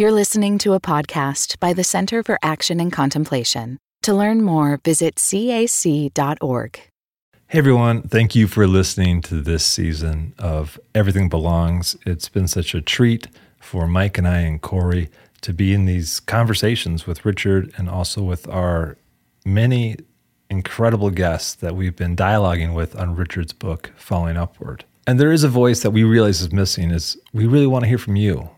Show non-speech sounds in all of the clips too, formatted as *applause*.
You're listening to a podcast by the Center for Action and Contemplation. To learn more, visit cac.org. Hey everyone, thank you for listening to this season of Everything Belongs. It's been such a treat for Mike and I and Corey to be in these conversations with Richard and also with our many incredible guests that we've been dialoguing with on Richard's book, Falling Upward. And there is a voice that we realize is missing is we really want to hear from you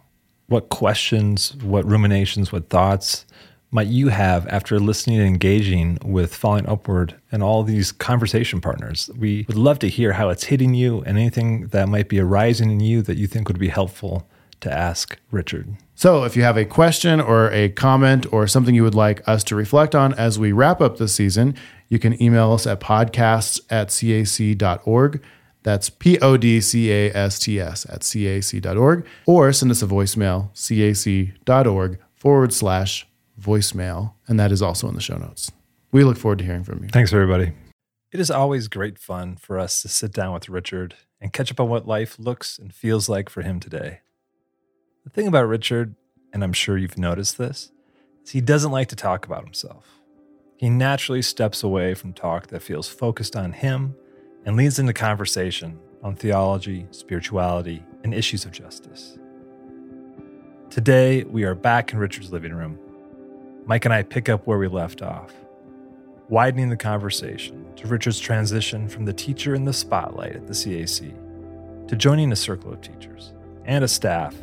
what questions, what ruminations, what thoughts might you have after listening and engaging with Falling Upward and all these conversation partners? We would love to hear how it's hitting you and anything that might be arising in you that you think would be helpful to ask Richard. So, if you have a question or a comment or something you would like us to reflect on as we wrap up this season, you can email us at podcasts at cac.org. That's P O D C A S T S at cac.org or send us a voicemail, cac.org forward slash voicemail. And that is also in the show notes. We look forward to hearing from you. Thanks, everybody. It is always great fun for us to sit down with Richard and catch up on what life looks and feels like for him today. The thing about Richard, and I'm sure you've noticed this, is he doesn't like to talk about himself. He naturally steps away from talk that feels focused on him and leads into conversation on theology, spirituality, and issues of justice. Today, we are back in Richard's living room. Mike and I pick up where we left off, widening the conversation to Richard's transition from the teacher in the spotlight at the CAC to joining a circle of teachers and a staff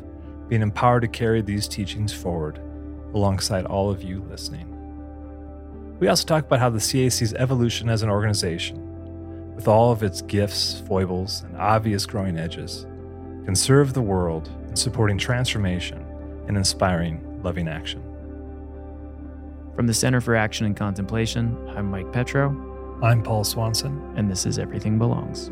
being empowered to carry these teachings forward alongside all of you listening. We also talk about how the CAC's evolution as an organization with all of its gifts, foibles, and obvious growing edges, can serve the world in supporting transformation and inspiring loving action. From the Center for Action and Contemplation, I'm Mike Petrow. I'm Paul Swanson. And this is Everything Belongs.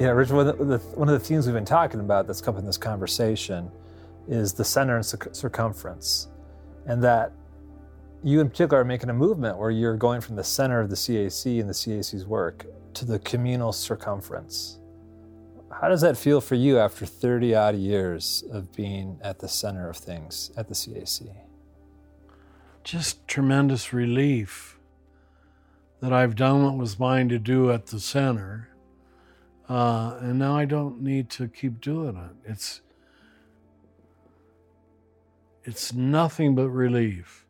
Yeah, Rich, one of, the, one of the themes we've been talking about that's come up in this conversation is the center and circumference. And that you in particular are making a movement where you're going from the center of the CAC and the CAC's work to the communal circumference. How does that feel for you after 30 odd years of being at the center of things at the CAC? Just tremendous relief that I've done what was mine to do at the center. Uh, and now I don't need to keep doing it. It's it's nothing but relief.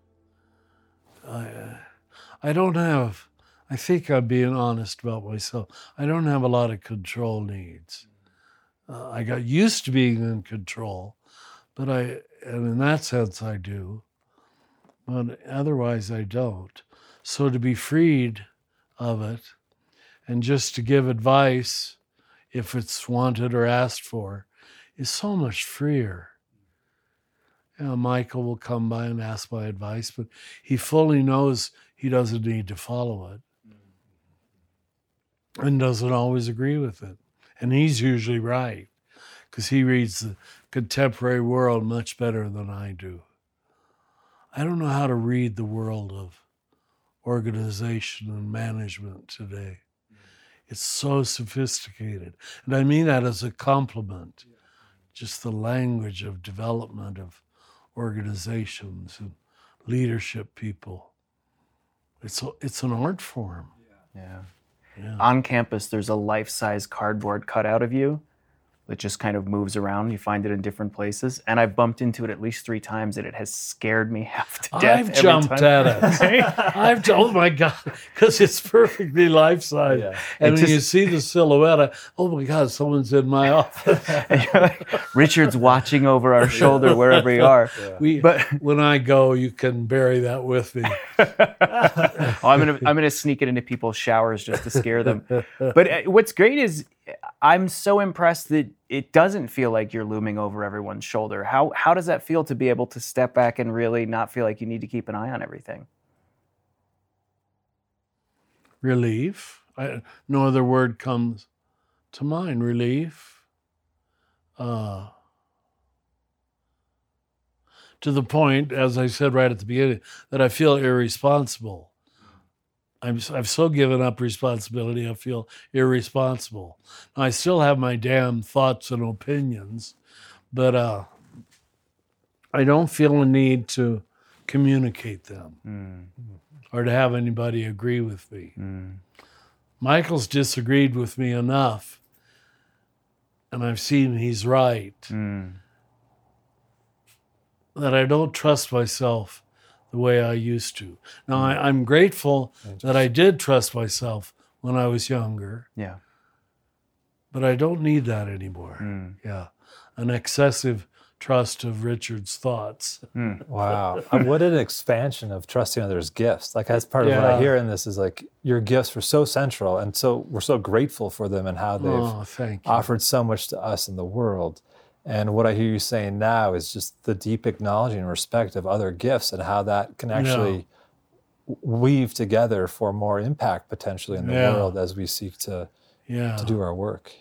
I, I don't have, I think I'm being honest about myself. I don't have a lot of control needs. Uh, I got used to being in control, but I, and in that sense, I do. But otherwise, I don't. So to be freed of it and just to give advice if it's wanted or asked for is so much freer know, Michael will come by and ask my advice, but he fully knows he doesn't need to follow it and doesn't always agree with it. And he's usually right because he reads the contemporary world much better than I do. I don't know how to read the world of organization and management today. It's so sophisticated. And I mean that as a compliment. Just the language of development of organizations and leadership people. It's a, it's an art form. Yeah. yeah. On campus, there's a life-size cardboard cutout of you it just kind of moves around. You find it in different places, and I've bumped into it at least three times, and it has scared me *laughs* half to death. I've jumped time. at it. *laughs* I've oh my god, because it's perfectly life size, yeah. and it when just, you see the silhouette, I, oh my god, someone's in my *laughs* office. like, Richard's watching over our shoulder wherever we are. Yeah. We, but when I go, you can bury that with me. oh, I'm gonna I'm gonna sneak it into people's showers just to scare them. But uh, what's great is I'm so impressed that it doesn't feel like you're looming over everyone's shoulder. How how does that feel to be able to step back and really not feel like you need to keep an eye on everything? Relief. I, no other word comes to mind. Relief. Uh, to the point, as I said right at the beginning, that I feel irresponsible. I'm I've so given up responsibility. I feel irresponsible. I still have my damn thoughts and opinions, but uh, I don't feel a need to communicate them Mm. or to have anybody agree with me. Mm. Michael's disagreed with me enough, and I've seen he's right, Mm. that I don't trust myself the way I used to. Now, I, I'm grateful that I did trust myself when I was younger, Yeah. but I don't need that anymore. Mm. Yeah. An excessive trust of Richard's thoughts. *laughs* Wow. Uh, what an expansion of trusting others' gifts. Like that's part of what I hear in this is like your gifts were so central and so we're so grateful for them and how they've Oh, thank offered so much to us in the world. And what I hear you saying now is just the deep acknowledging and respect of other gifts and how that can actually weave together for more impact potentially in the Yeah. world as we seek to, Yeah. to do our work.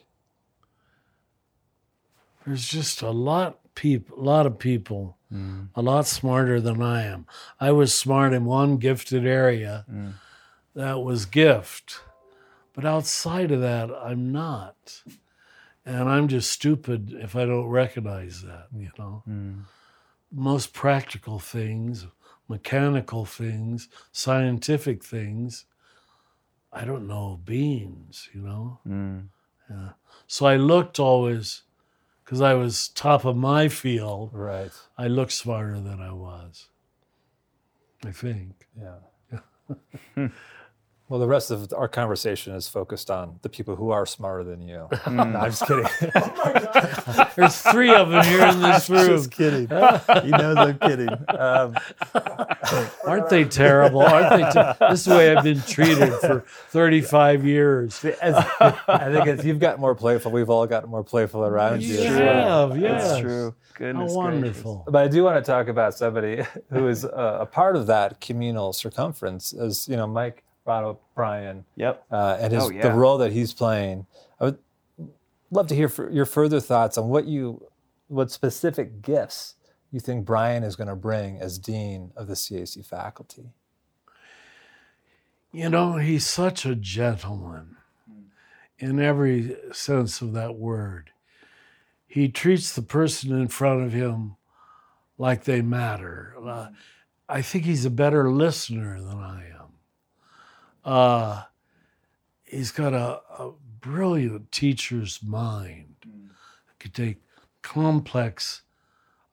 There's just a lot people, a lot of people, mm. a lot smarter than I am. I was smart in one gifted area. Mm. That was gift, but outside of that, I'm not, and I'm just stupid if I don't recognize that. You know, most practical things, mechanical things, scientific things. I don't know beans. You know. Mm. So I looked always, because I was top of my field, Right. I looked smarter than I was. I think. Yeah. *laughs* well, the rest of our conversation is focused on the people who are smarter than you. *laughs* No, I'm just kidding. *laughs* There's three of them here in this *laughs* room. just kidding. He knows I'm kidding. Um, Aren't they terrible? Aren't they? Ter- this is the way I've been treated for 35 years. as, I think as you've gotten more playful, we've all gotten more playful around you. You as well. have, yes. That's true. How Goodness gracious. wonderful. But I do want to talk about somebody who is uh, a part of that communal circumference, as you know, Mike Ron O'Brien, Yep. uh, and his Oh, the role that he's playing. I would love to hear for your further thoughts on what you, what specific gifts you think Brian is going to bring as dean of the CAC faculty. You know, he's such a gentleman in every sense of that word. He treats the person in front of him like they matter. Uh, I think he's a better listener than I am. Uh, he's got a, a brilliant teacher's mind. Could take complex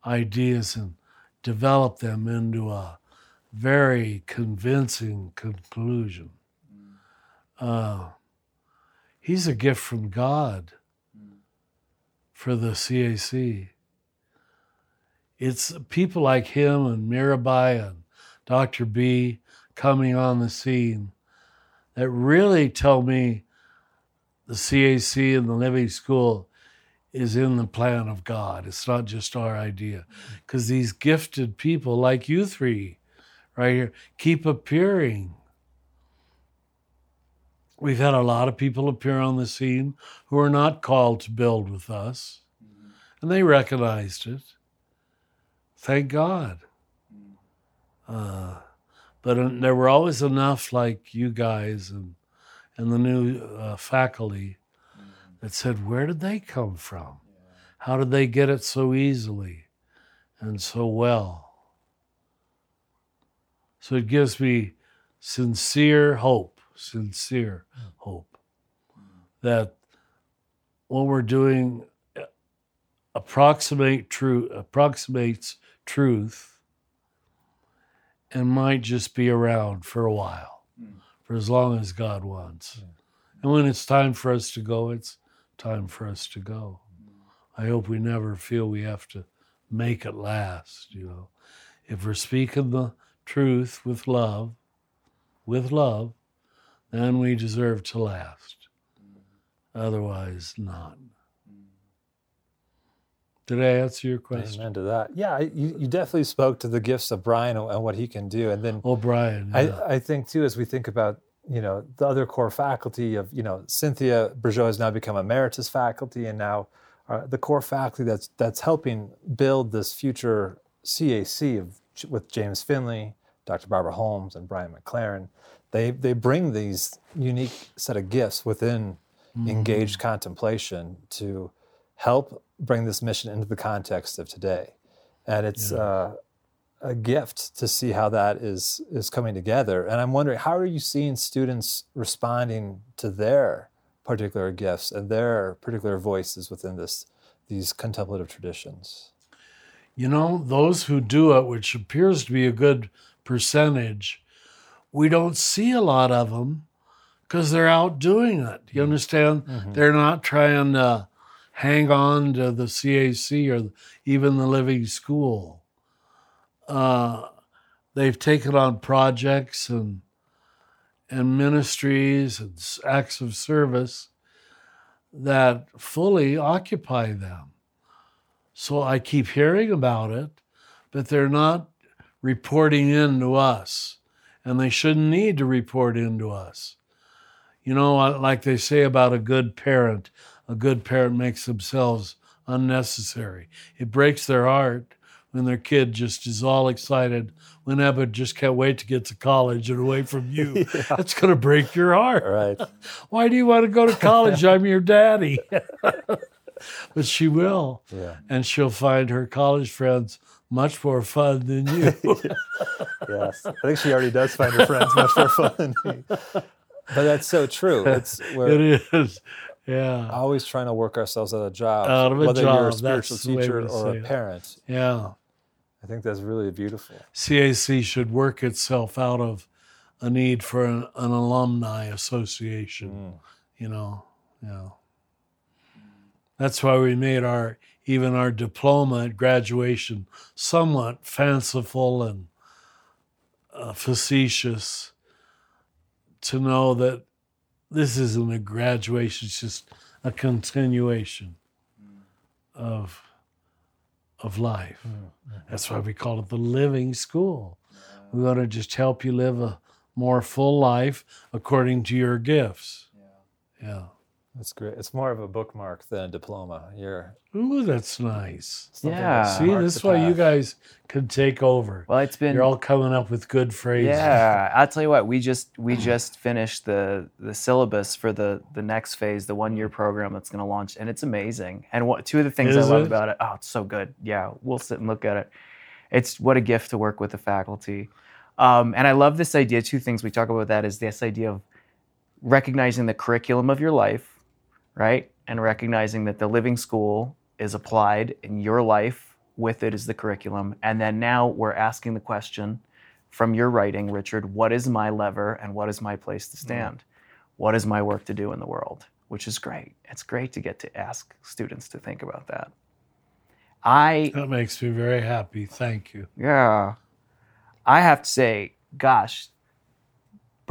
ideas and develop them into a very convincing conclusion. Uh, he's a gift from God for the CAC. It's people like him and Mirabai and Dr. B coming on the scene that really tell me the CAC and the Living School is in the plan of God. It's not just our idea. Mm-hmm. Because these gifted people like you three right here keep appearing. We've had a lot of people appear on the scene who are not called to build with us, mm-hmm. and they recognized it. Thank God. Mm-hmm. Uh, but uh, there were always enough like you guys and and the new uh, faculty that said, "Where did they come from? How did they get it so easily and so well?" So it gives me sincere hope, sincere hope that what we're doing uh, approximate true approximates truth and might just be around for a while, hmm. for as long as God wants. And when it's time for us to go, it's time for us to go. Hmm. I hope we never feel we have to make it last, you know. If we're speaking the truth with love, with love, then we deserve to last. Hmm. Otherwise, not. Did I answer your question? Amen to that. Yeah, you, you definitely spoke to the gifts of Brian and, and what he can do. And then O'Brien. yeah. I, I think too, as we think about you know the other core faculty of you know Cynthia Bourgeault has now become emeritus faculty, and now uh, the core faculty that's that's helping build this future CAC of with James Finley, Dr. Barbara Holmes and Brian McLaren, they they bring these unique set of gifts within engaged contemplation to help bring this mission into the context of today, and it's. Uh, a gift to see how that is is coming together. And I'm wondering, how are you seeing students responding to their particular gifts and their particular voices within this these contemplative traditions? You know, those who do it, which appears to be a good percentage, we don't see a lot of them because they're out doing it. You understand? They're not trying to hang on to the CAC or even the Living School. Uh, they've taken on projects and and ministries and acts of service that fully occupy them. So I keep hearing about it, but they're not reporting in to us, and they shouldn't need to report in to us. You know, like they say about a good parent, a good parent makes themselves unnecessary. It breaks their heart when their kid just is all excited when Ebba just can't wait to get to college and away from you. *laughs* That's going to break your heart. Right. *laughs* Why do you want to go to college? I'm your daddy. *laughs* but she will. Yeah. And she'll find her college friends much more fun than you. Yes. I think she already does find her friends much more fun than me. But that's so true. It's it is. Yeah. always trying to work ourselves out of jobs, Out of a whether you're a job, spiritual that's teacher or a it. parent. Yeah. I think that's really beautiful. CAC should work itself out of a need for an, an alumni association. You know, yeah. That's why we made our even our diploma at graduation somewhat fanciful and uh, facetious to know that this isn't a graduation; it's just a continuation mm. of of life. Mm, mm. That's why we call it the living school. We want to just help you live a more full life according to your gifts. Yeah. That's great. It's more of a bookmark than a diploma. You're Ooh, that's nice. something Yeah. that See, marks this is the why you path. guys can take over. Well, it's been You're all coming up with good phrases. Yeah, I'll tell you what. We just we *clears throat* just finished the the syllabus for the the next phase, the one year program that's going to launch, and it's amazing. And what two of the things Is I love it? about it? Oh, it's so good. Yeah, we'll sit and look at it. It's what a gift to work with the faculty, um, and I love this idea. Two things we talk about that is this idea of recognizing the curriculum of your life, right, and recognizing that the living school is applied in your life with it is the curriculum, and then now we're asking the question from your writing, Richard, what is my lever and what is my place to mm. stand? What is my work to do in the world? Which is great. It's great to get to ask students to think about that. I, That makes me very happy. Thank you. yeah, I have to say, gosh,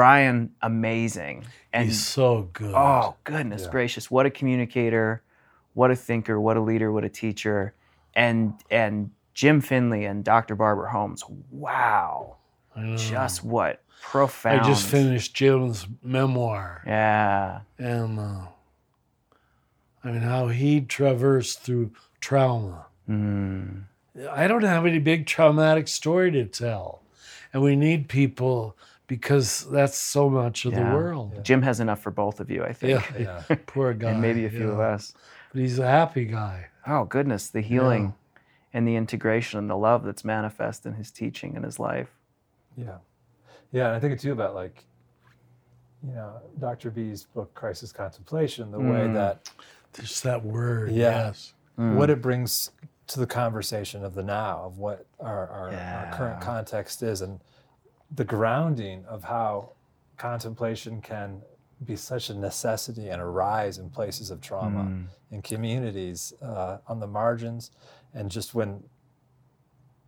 Brian, amazing. And He's so good. Oh, goodness gracious. What a communicator, what a thinker, what a leader, what a teacher. And and Jim Finley and Dr. Barbara Holmes. Wow. Just what profound. I just finished Jim's memoir. Yeah. and uh, I mean how he traversed through trauma. Mm. I don't have any big traumatic story to tell, and we need people because that's so much of Yeah. the world. Jim has enough for both of you, I think. Yeah, Yeah. *laughs* poor guy, And maybe a few of us. But he's a happy guy. Oh, goodness. The healing and the integration and the love that's manifest in his teaching and his life. Yeah. Yeah. And I think it's too about like, you know, Dr. B's book, Crisis Contemplation, the way Mm. that Just that word. Yeah. Yes. what it brings to the conversation of the now, of what our, our, our current context is, and the grounding of how contemplation can be such a necessity and arise in places of trauma, Mm. in communities, uh, on the margins, and just when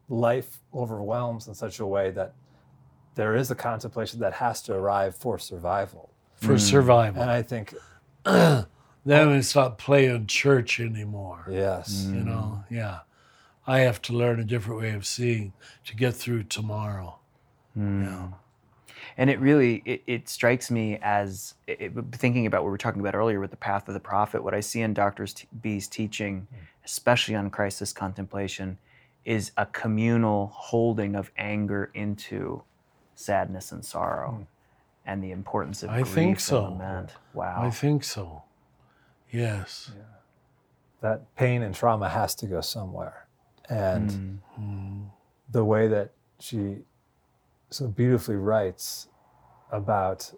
life overwhelms in such a way that there is a contemplation that has to arrive for survival. For survival. And I think, *clears throat* then it's not playing church anymore. yes, You know, yeah. I have to learn a different way of seeing to get through tomorrow. Mm. Yeah. And it really it, it strikes me as it, it- thinking about what we were talking about earlier with the path of the prophet. What I see in Dr. B's teaching, mm. especially on crisis contemplation, is a communal holding of anger into sadness and sorrow mm. and the importance of I grief think so. and lament. Wow. I think so. Yes. that pain and trauma has to go somewhere. And the way that she so beautifully writes about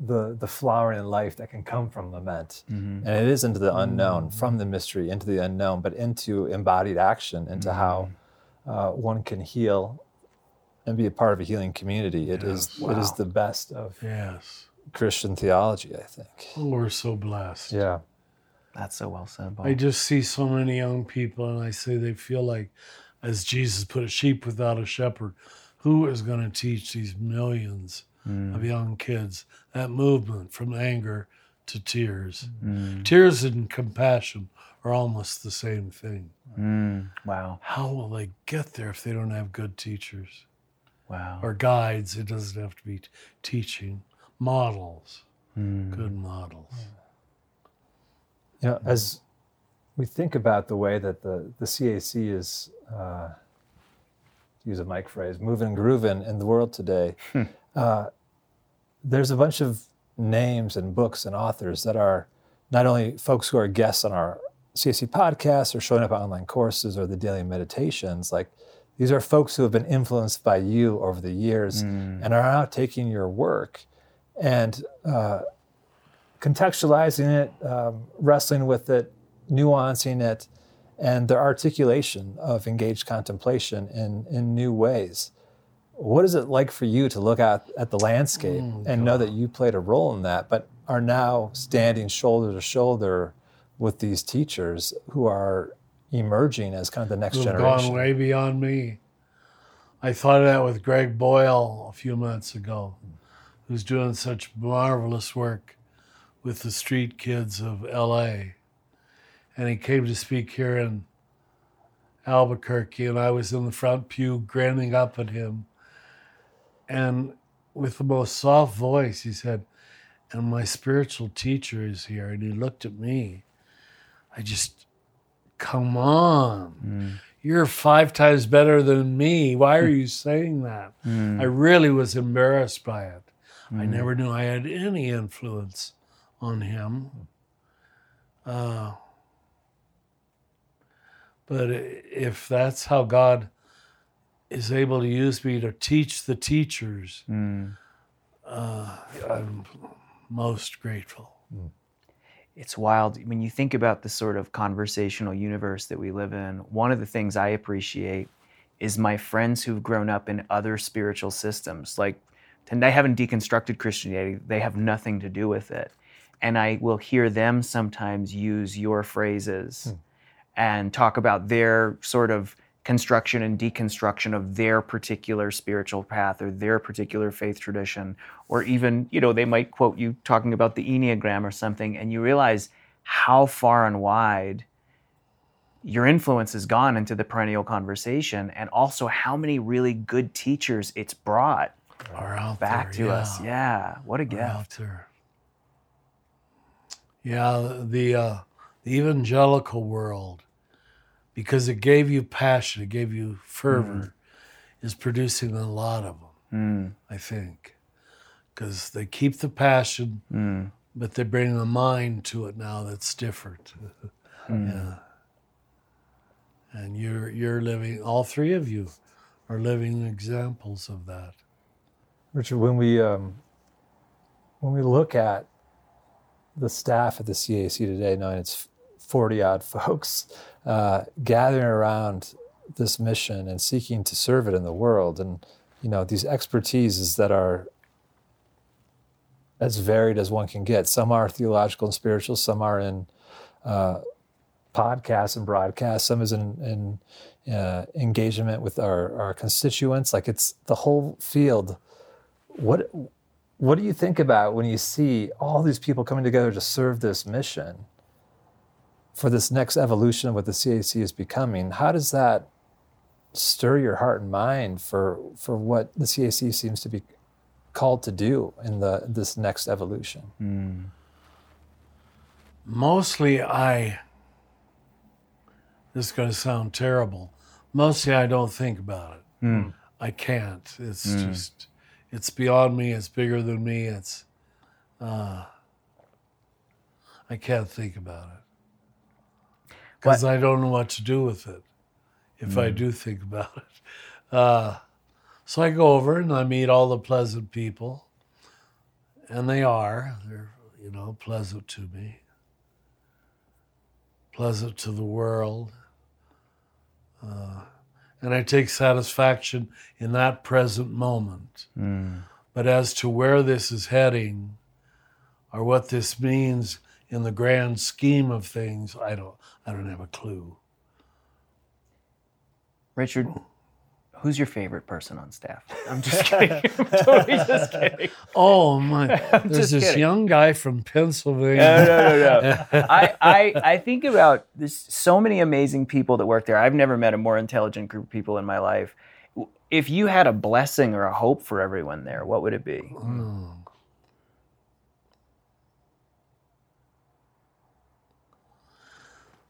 the the flowering in life that can come from lament, mm-hmm. and it is into the unknown, mm. from the mystery into the unknown, but into embodied action, into mm-hmm. how uh, one can heal and be a part of a healing community. It is it is the best of Yes. Christian theology, I think. Oh, we're so blessed. Yeah. That's so well said, Paul. I just see so many young people, and I say they feel like, as Jesus put a sheep without a shepherd. Who is going to teach these millions of young kids that movement from anger to tears? Tears and compassion are almost the same thing. Mm, wow. How will they get there if they don't have good teachers Wow. or guides? It doesn't have to be t- teaching, models, good models. You know, as we think about the way that the, the CAC is, uh, to use a Mike phrase, moving and grooving in the world today, uh, there's a bunch of names and books and authors that are not only folks who are guests on our CAC podcasts or showing up on online courses or the daily meditations, like these are folks who have been influenced by you over the years and are now taking your work and uh, contextualizing it, um, wrestling with it, nuancing it, and their articulation of engaged contemplation in, in new ways. What is it like for you to look at, at the landscape mm, and know that you played a role in that, but are now standing shoulder to shoulder with these teachers who are emerging as kind of the next who've generation? gone way beyond me. I thought of that with Greg Boyle a few months ago, who's doing such marvelous work with the street kids of LA. And he came to speak here in Albuquerque, and I was in the front pew grinning up at him. And with the most soft voice, he said, And my spiritual teacher is here. And he looked at me. I just, come on. Mm. You're five times better than me. Why are mm. you saying that? Mm. I really was embarrassed by it. I never knew I had any influence on him. Uh, but if that's how God is able to use me to teach the teachers, hmm. uh, I'm most grateful. Hmm. it's wild when you think about the sort of conversational universe that we live in. One of the things I appreciate is my friends who've grown up in other spiritual systems. Like, and they haven't deconstructed Christianity, they have nothing to do with it. And I will hear them sometimes use your phrases hmm. And talk about their sort of construction and deconstruction of their particular spiritual path or their particular faith tradition. Or even you know they might quote you talking about the enneagram or something and you realize how far and wide your influence has gone into the perennial conversation and also how many really good teachers it's brought back there, to us. yeah. What a gift. Yeah, the uh, the evangelical world, because it gave you passion, it gave you fervor, mm. is producing a lot of them. Mm. I think, because they keep the passion, mm. but they bring a mind to it now that's different. *laughs* Yeah, and you're you're living. All three of you are living examples of that. Richard, when we um, when we look at the staff at the CAC today, knowing it's forty odd *laughs* folks uh, gathering around this mission and seeking to serve it in the world, and you know these expertises that are as varied as one can get. Some are theological and spiritual. Some are in uh, podcasts and broadcasts. Some is in, in uh, engagement with our, our constituents. Like it's the whole field. What what do you think about when you see all these people coming together to serve this mission for this next evolution of what the CAC is becoming? How does that stir your heart and mind for for what the CAC seems to be called to do in the this next evolution? Hmm. mostly I this is going to sound terrible. Mostly I don't think about it. Hmm. I can't. It's hmm. just it's beyond me. It's bigger than me. It's uh, I can't think about it because I don't know what to do with it if I do think about it. Uh, so I go over and I meet all the pleasant people, and they are they're you know pleasant to me, pleasant to the world. Uh, and I take satisfaction in that present moment. But as to where this is heading or what this means in the grand scheme of things, I don't I don't have a clue. Richard, hmm. who's your favorite person on staff? I'm just *laughs* kidding. *laughs* I'm totally just kidding. Oh my *laughs* there's this kidding. young guy from Pennsylvania. No, no, no, no. I, I, I think about there's so many amazing people that work there. I've never met a more intelligent group of people in my life. If you had a blessing or a hope for everyone there, what would it be? Hmm.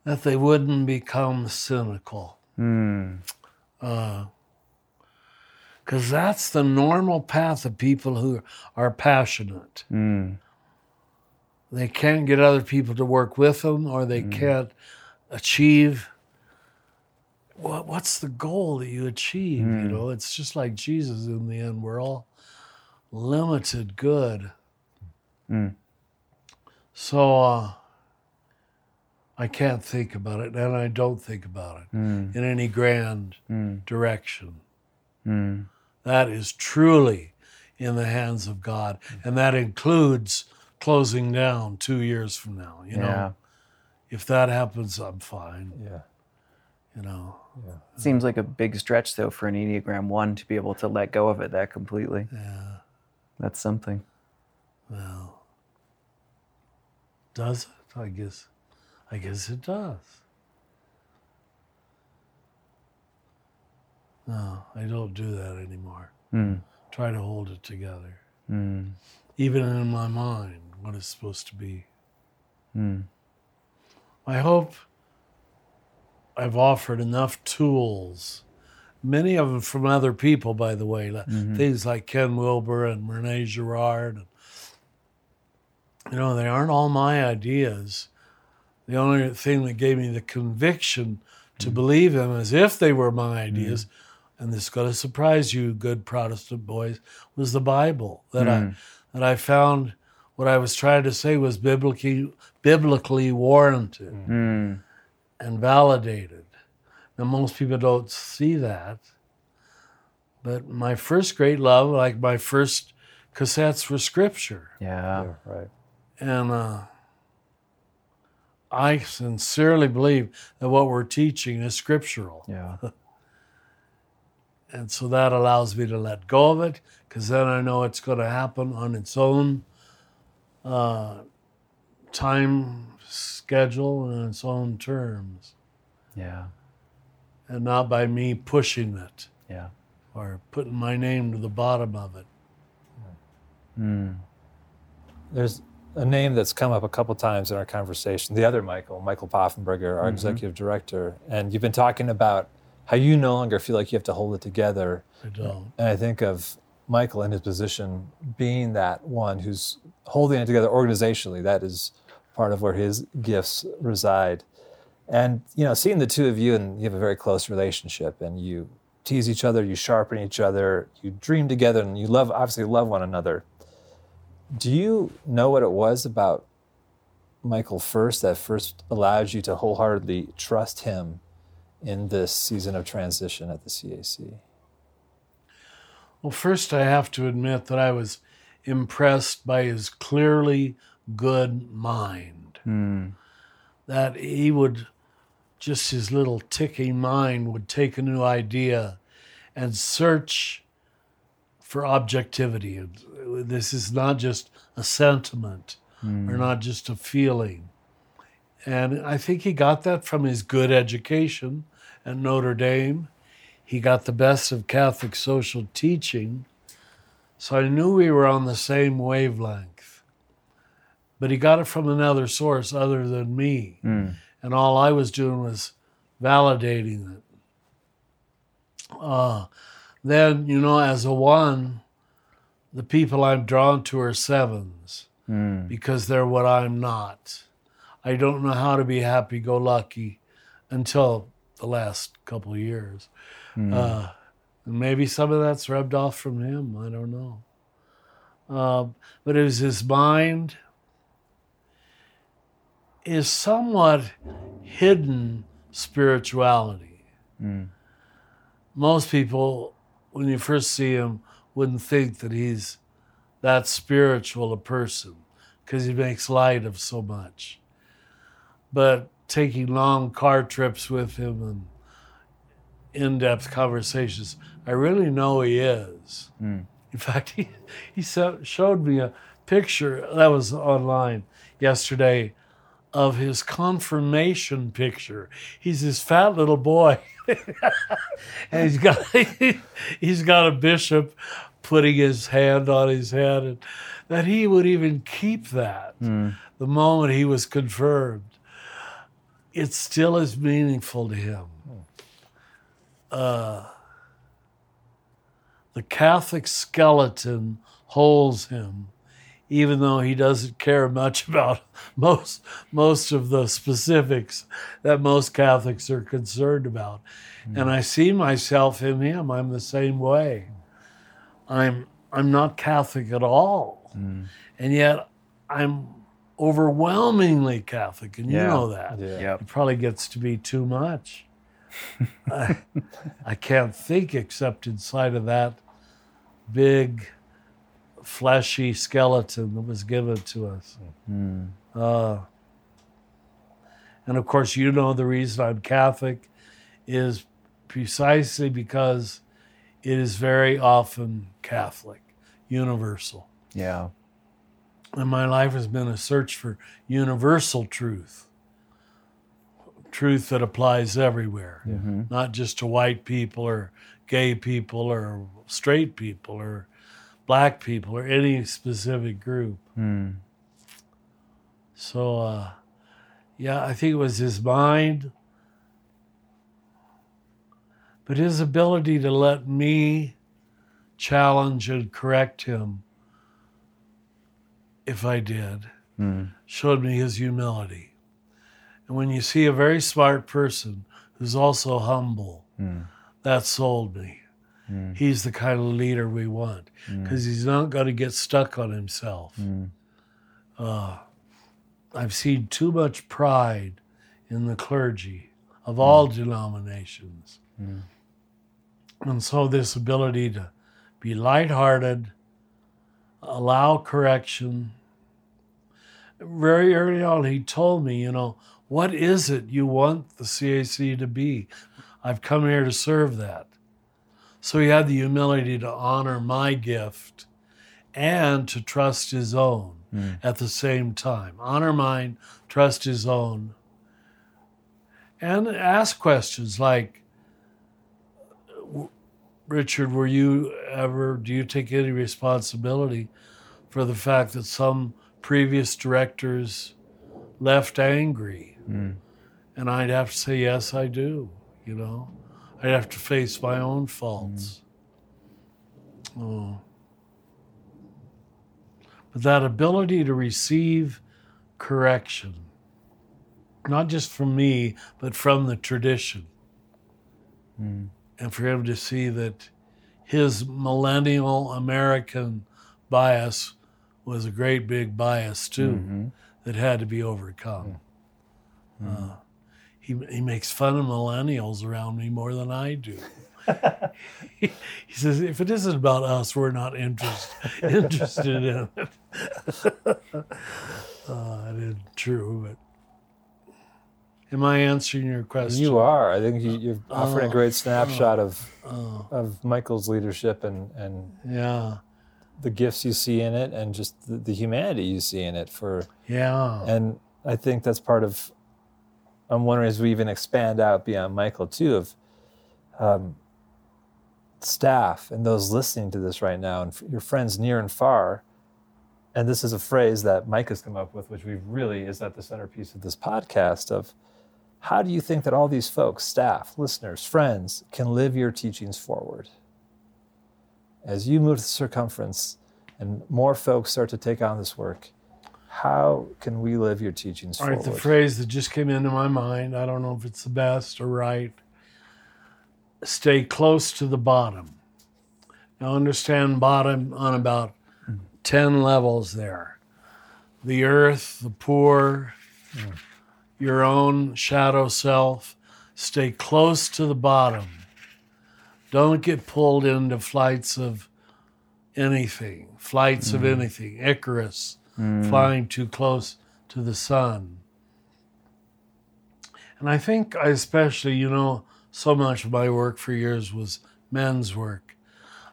That they wouldn't become cynical. Hmm. Because that's the normal path of people who are passionate. Hmm. They can't get other people to work with them, or they can't achieve. What, what's the goal that you achieve? You know, it's just like Jesus in the end. We're all limited good. So, uh, I can't think about it, and I don't think about it hmm. in any grand hmm. direction. Hmm. That is truly in the hands of God, and that includes closing down two years from now. You know, if that happens, I'm fine. Yeah. You know, Seems like a big stretch though for an Enneagram one to be able to let go of it that completely. yeah. That's something. Well, does it? I guess. I guess it does. No, I don't do that anymore. Hmm. Try to hold it together. Hmm. Even in my mind, what it's supposed to be. Hmm. I hope I've offered enough tools, many of them from other people, by the way, like things like Ken Wilber and Rene Girard. You know, they aren't all my ideas. The only thing that gave me the conviction to believe them as if they were my ideas, and this is going to surprise you, good Protestant boys, was the Bible that I that I found what I was trying to say was biblically biblically warranted Hmm. and validated. Now most people don't see that, but my first great love, like my first cassettes, were Scripture, Yeah. Yeah, right. and uh, I sincerely believe that what we're teaching is scriptural. Yeah. *laughs* And so that allows me to let go of it because then I know it's going to happen on its own uh, time schedule and its own terms Yeah. and not by me pushing it Yeah. or putting my name to the bottom of it. There's a name that's come up a couple times in our conversation. The other Michael, Michael Poffenberger, our mm-hmm. executive director, and you've been talking about how you no longer feel like you have to hold it together. I don't. And I think of Michael in his position being that one who's holding it together organizationally. That is part of where his gifts reside. And you know, seeing the two of you and you have a very close relationship and you tease each other, you sharpen each other, you dream together and you love obviously love one another. Do you know what it was about Michael first that first allowed you to wholeheartedly trust him in this season of transition at the CAC? Well, first, I have to admit that I was impressed by his clearly good mind. Hmm. That he would, just his little ticking mind, would take a new idea and search for objectivity. This is not just a sentiment or not just a feeling. And I think he got that from his good education at Notre Dame. He got the best of Catholic social teaching. So I knew we were on the same wavelength. But he got it from another source other than me. And all I was doing was validating it. Uh, then, you know, as a one, the people I'm drawn to are sevens because they're what I'm not. I don't know how to be happy go lucky until the last couple years. Uh, and maybe some of that's rubbed off from him. I don't know. Um, but it was his mind is somewhat hidden spirituality. Most people, when you first see him, wouldn't think that he's that spiritual a person because he makes light of so much. But taking long car trips with him and in depth conversations, I really know he is. Hmm. In fact, he, he so- showed me a picture that was online yesterday of his confirmation picture. He's this fat little boy. *laughs* and he's got *laughs* he's got a bishop putting his hand on his head and that he would even keep that the moment he was confirmed. It still is meaningful to him. Uh, the catholic skeleton holds him even though he doesn't care much *laughs* about most most of the specifics that most Catholics are concerned about. Hmm. And I see myself in him. I'm the same way. I'm I'm not Catholic at all. Hmm. And yet I'm overwhelmingly Catholic, and you know that. Yeah. Yep. It probably gets to be too much. *laughs* I, I can't think except inside of that big fleshy skeleton that was given to us. Uh, and of course, you know the reason I'm Catholic is precisely because it is very often Catholic, universal. Yeah. And my life has been a search for universal truth, truth that applies everywhere, not just to white people or gay people or straight people or black people or any specific group. Hmm. So, uh, yeah, I think it was his mind, but his ability to let me challenge and correct him if I did hmm. showed me his humility. And when you see a very smart person who's also humble, hmm. that sold me. Mm. He's the kind of leader we want mm. because he's not going to get stuck on himself. Mm. Uh, I've seen too much pride in the clergy of all denominations. And so, this ability to be lighthearted, allow correction. Very early on, he told me, you know, what is it you want the CAC to be? I've come here to serve that. So he had the humility to honor my gift and to trust his own hmm. at the same time. Honor mine, trust his own. And ask questions like, Richard, were you ever, do you take any responsibility for the fact that some previous directors left angry? Hmm. And I'd have to say, yes, I do, you know. I'd have to face my own faults. Mm. Oh. But that ability to receive correction, not just from me, but from the tradition mm. and for him to see that his millennial American bias was a great big bias too mm-hmm. that had to be overcome. Mm. Uh, he, he makes fun of millennials around me more than I do. *laughs* he, he says, if it isn't about us, we're not interest, *laughs* interested in it. *laughs* uh, it isn't true, but am I answering your question? You are. I think you, you're uh, offering Oh. a great uh, snapshot of Oh, of Michael's leadership and and yeah, the gifts you see in it, and just the, the humanity you see in it. For yeah. and I think that's part of. I'm wondering as we even expand out beyond Michael too of um, staff and those listening to this right now, and your friends near and far. And this is a phrase that Mike has come up with, which we really is at the centerpiece of this podcast of how do you think that all these folks, staff, listeners, friends, can live your teachings forward? As you move to the circumference and more folks start to take on this work, how can we live your teachings All right, forward? the phrase that just came into my mind, I don't know if it's the best or right. Stay close to the bottom. Now, understand bottom on about 10 levels there the earth, the poor, your own shadow self. Stay close to the bottom. Don't get pulled into flights of anything, flights of mm. anything. Icarus, Mm. flying too close to the sun. And I think I especially, you know, so much of my work for years was men's work.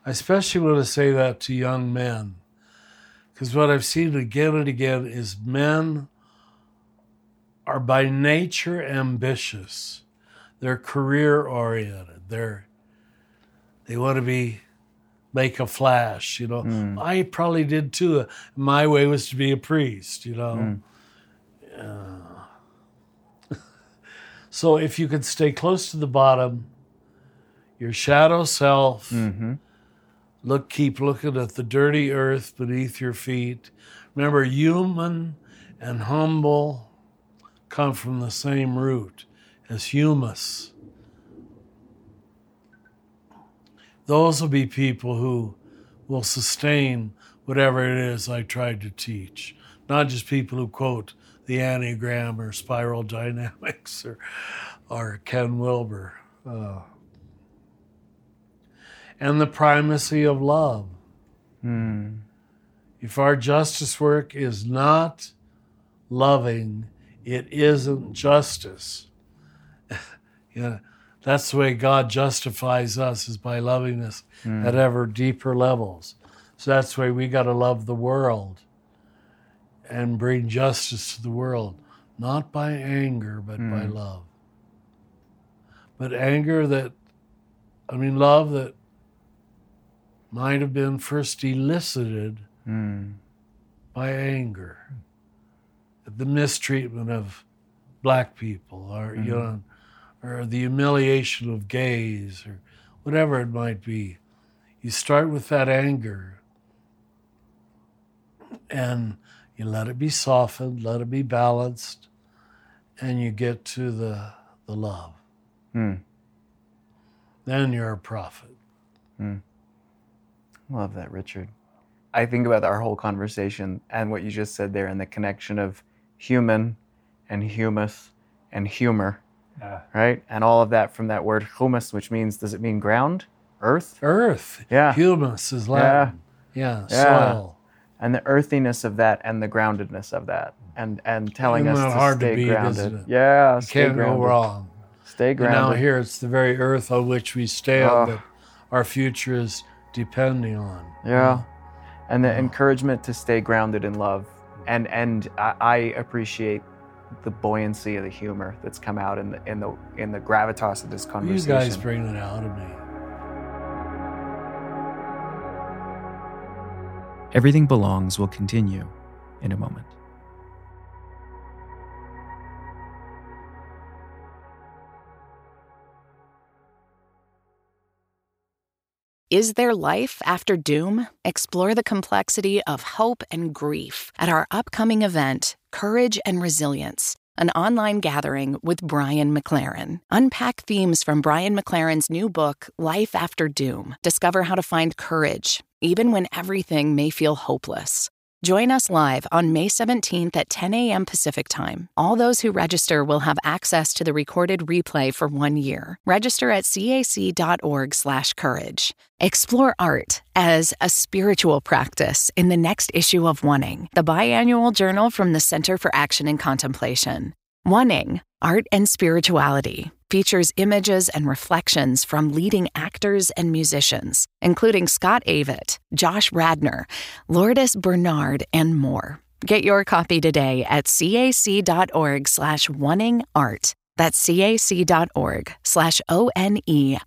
I especially want to say that to young men. Because what I've seen again and again is men are by nature ambitious. They're career oriented. They're they want to be make a flash, you know. I probably did too. My way was to be a priest, you know. Uh, *laughs* so if you could stay close to the bottom, your shadow self, look, keep looking at the dirty earth beneath your feet. Remember, human and humble come from the same root as humus. Those will be people who will sustain whatever it is I tried to teach, not just people who quote the Enneagram or spiral *laughs* dynamics or, or Ken Wilber. Uh, and the primacy of love. If our justice work is not loving, it isn't justice. *laughs* yeah, that's the way God justifies us is by loving us hmm. at ever deeper levels. So that's the way we got to love the world and bring justice to the world, not by anger, but by hmm. love. But anger that, I mean, love that might have been first elicited hmm. by anger, the mistreatment of black people, or you know, or the humiliation of gays, or whatever it might be. You start with that anger, and you let it be softened, let it be balanced, and you get to the the love. Hmm. Then you're a prophet. Hmm. Love that, Richard. I think about our whole conversation and what you just said there and the connection of human and humus and humor, Yeah. right? And all of that from that word humus, which means, does it mean ground? Earth? Earth. Yeah. Humus is Latin. Yeah. Yeah. Soil. And the earthiness of that and the groundedness of that. And and telling us to hard to stay grounded. it? Yeah, You stay can't grounded. go wrong. Stay And grounded. now here it's the very earth on which we stand Ah. that our future is depending on. Yeah. And the encouragement to stay grounded in love. And and I, I appreciate the buoyancy of the humor that's come out in the in the in the gravitas of this conversation. You conversation. guys bring it out of me. Everything Belongs will continue in a moment. Is there life after doom? Explore the complexity of hope and grief at our upcoming event, Courage and Resilience, an online gathering with Brian McLaren. Unpack themes from Brian McLaren's new book, Life After Doom. Discover how to find courage, even when everything may feel hopeless. Join us live on May 17th at 10 a.m. Pacific Time. All those who register will have access to the recorded replay for one year. Register at cac.org/courage. Explore art as a spiritual practice in the next issue of Oneing, the biannual journal from the Center for Action and Contemplation. Oneing, Art and Spirituality, features images and reflections from leading actors and musicians, including Scott Avett, Josh Radnor, Lourdes Bernard, and more. Get your copy today at cac.org slash oneingart. That's cac.org slash O-N-E-I-N-G-A-R-T.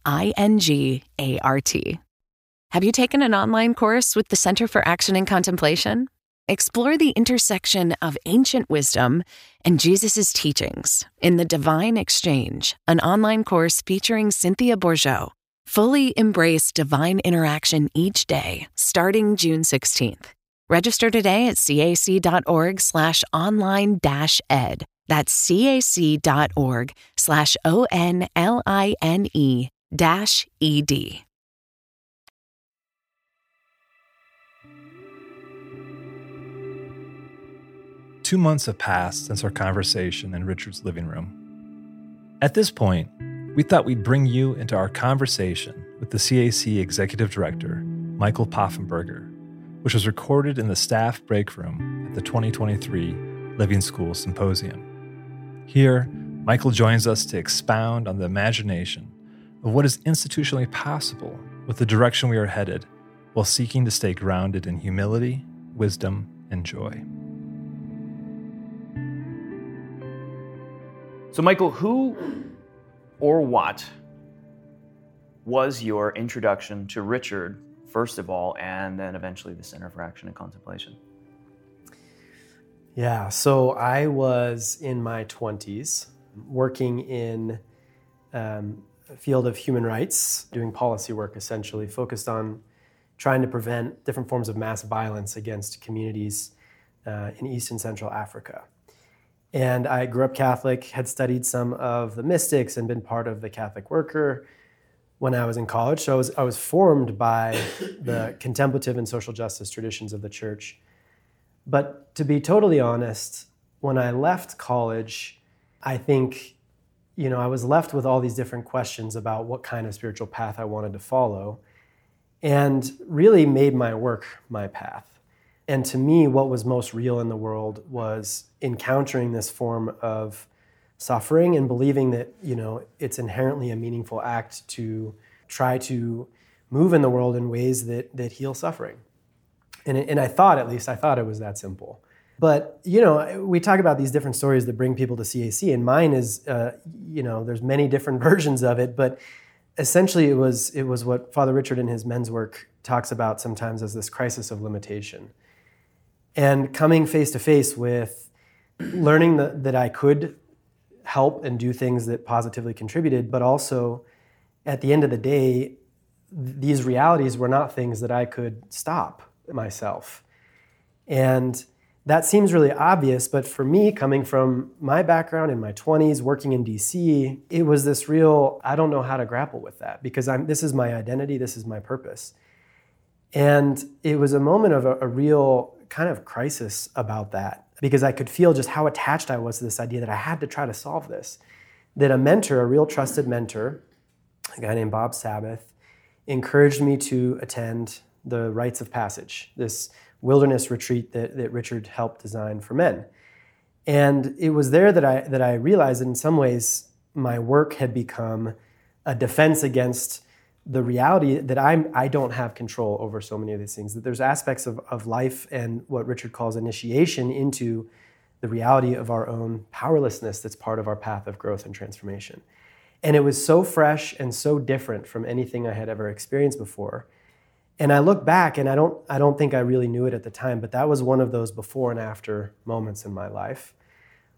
Have you taken an online course with the Center for Action and Contemplation? Explore the intersection of ancient wisdom and Jesus' teachings in The Divine Exchange, an online course featuring Cynthia Bourgeault. Fully embrace divine interaction each day, starting June 16th. Register today at cac.org slash online dash ed. That's cac.org slash O-N-L-I-N-E dash ed. Two months have passed since our conversation in Richard's living room. At this point, we thought we'd bring you into our conversation with the CAC Executive Director, Michael Poffenberger, which was recorded in the staff break room at the 2023 Living School Symposium. Here, Michael joins us to expound on the imagination of what is institutionally possible with the direction we are headed while seeking to stay grounded in humility, wisdom, and joy. So, Michael, who or what was your introduction to Richard, first of all, and then eventually the Center for Action and Contemplation? Yeah, so I was in my 20s working in um, field of human rights, doing policy work essentially, focused on trying to prevent different forms of mass violence against communities uh, in East and Central Africa. And I grew up Catholic, had studied some of the mystics and been part of the Catholic worker when I was in college. So I was, I was formed by the *clears throat* contemplative and social justice traditions of the church. But to be totally honest, when I left college, I think, you know, I was left with all these different questions about what kind of spiritual path I wanted to follow and really made my work my path. And to me, what was most real in the world was encountering this form of suffering and believing that, you know, it's inherently a meaningful act to try to move in the world in ways that, that heal suffering. And, and I thought, at least, I thought it was that simple. But, you know, we talk about these different stories that bring people to CAC, and mine is, uh, you know, there's many different *laughs* versions of it, but essentially it was, it was what Father Richard in his men's work talks about sometimes as this crisis of limitation and coming face to face with learning that, that I could help and do things that positively contributed, but also at the end of the day, these realities were not things that I could stop myself. And that seems really obvious, but for me, coming from my background in my 20s, working in DC, it was this real I don't know how to grapple with that because I'm, this is my identity, this is my purpose. And it was a moment of a, a real kind of crisis about that because I could feel just how attached I was to this idea that I had to try to solve this. That a mentor, a real trusted mentor, a guy named Bob Sabbath, encouraged me to attend the Rites of Passage, this wilderness retreat that, that Richard helped design for men. And it was there that I, that I realized that in some ways my work had become a defense against the reality that I'm I don't have control over so many of these things. That there's aspects of, of life and what Richard calls initiation into the reality of our own powerlessness that's part of our path of growth and transformation. And it was so fresh and so different from anything I had ever experienced before. And I look back and I don't I don't think I really knew it at the time, but that was one of those before and after moments in my life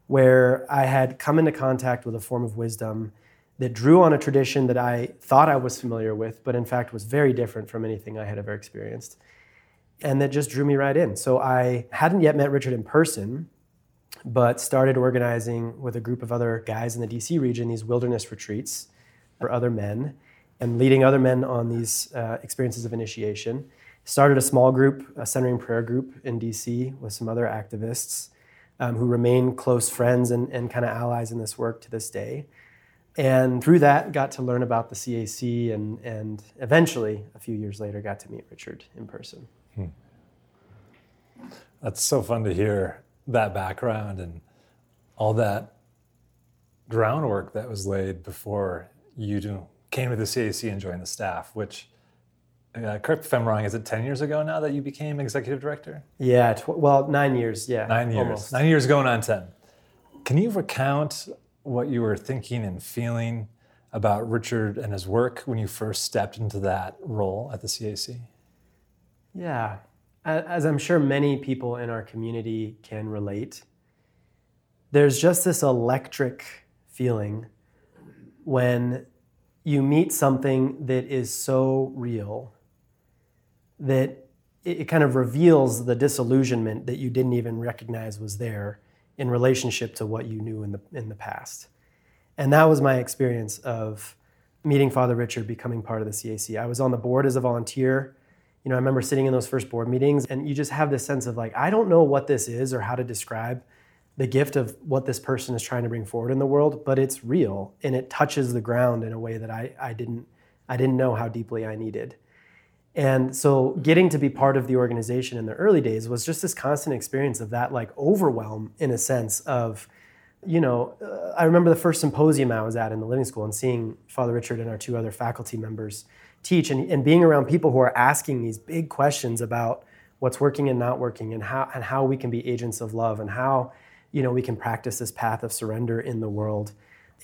where I had come into contact with a form of wisdom that drew on a tradition that I thought I was familiar with, but in fact was very different from anything I had ever experienced. And that just drew me right in. So I hadn't yet met Richard in person, but started organizing with a group of other guys in the DC region these wilderness retreats for other men and leading other men on these uh, experiences of initiation. Started a small group, a centering prayer group in DC with some other activists um, who remain close friends and, and kind of allies in this work to this day and through that got to learn about the cac and, and eventually a few years later got to meet richard in person hmm. that's so fun to hear that background and all that groundwork that was laid before you came to the cac and joined the staff which uh, correct if I'm wrong. Is it ten years ago now that you became executive director? Yeah, tw- well, nine years. Yeah, nine years. Almost. Nine years going on ten. Can you recount what you were thinking and feeling about Richard and his work when you first stepped into that role at the CAC? Yeah, as I'm sure many people in our community can relate, there's just this electric feeling when you meet something that is so real that it, kind of reveals the disillusionment that you didn't even recognize was there in relationship to what you knew in the in the past. And that was my experience of meeting Father Richard, becoming part of the CAC. I was on the board as a volunteer. You know, I remember sitting in those first board meetings, and you just have this sense of like, I don't know what this is or how to describe the gift of what this person is trying to bring forward in the world, but it's real and it touches the ground in a way that I, I didn't I didn't know how deeply I needed. And so getting to be part of the organization in the early days was just this constant experience of that like overwhelm in a sense of, you know, uh, I remember the first symposium I was at in the living school and seeing Father Richard and our two other faculty members teach and, and being around people who are asking these big questions about what's working and not working and how and how we can be agents of love and how, you know, we can practice this path of surrender in the world.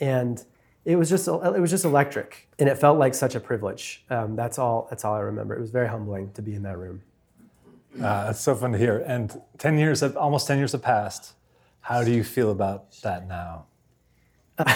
And it was just it was just electric, and it felt like such a privilege. Um, that's all. That's all I remember. It was very humbling to be in that room. Uh, that's so fun to hear. And ten years, have, almost ten years have passed. How do you feel about that now? *laughs*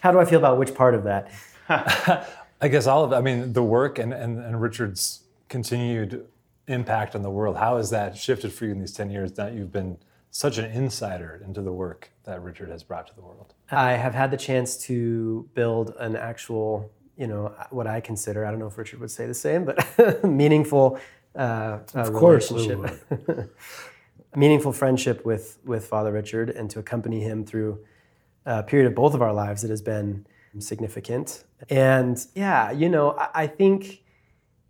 How do I feel about which part of that? *laughs* I guess all of it. I mean, the work and, and, and Richard's continued impact on the world. How has that shifted for you in these ten years that you've been such an insider into the work that Richard has brought to the world? I have had the chance to build an actual, you know, what I consider, I don't know if Richard would say the same, but *laughs* meaningful uh, of course relationship. *laughs* meaningful friendship with, with Father Richard and to accompany him through a period of both of our lives that has been significant. And yeah, you know, I, I think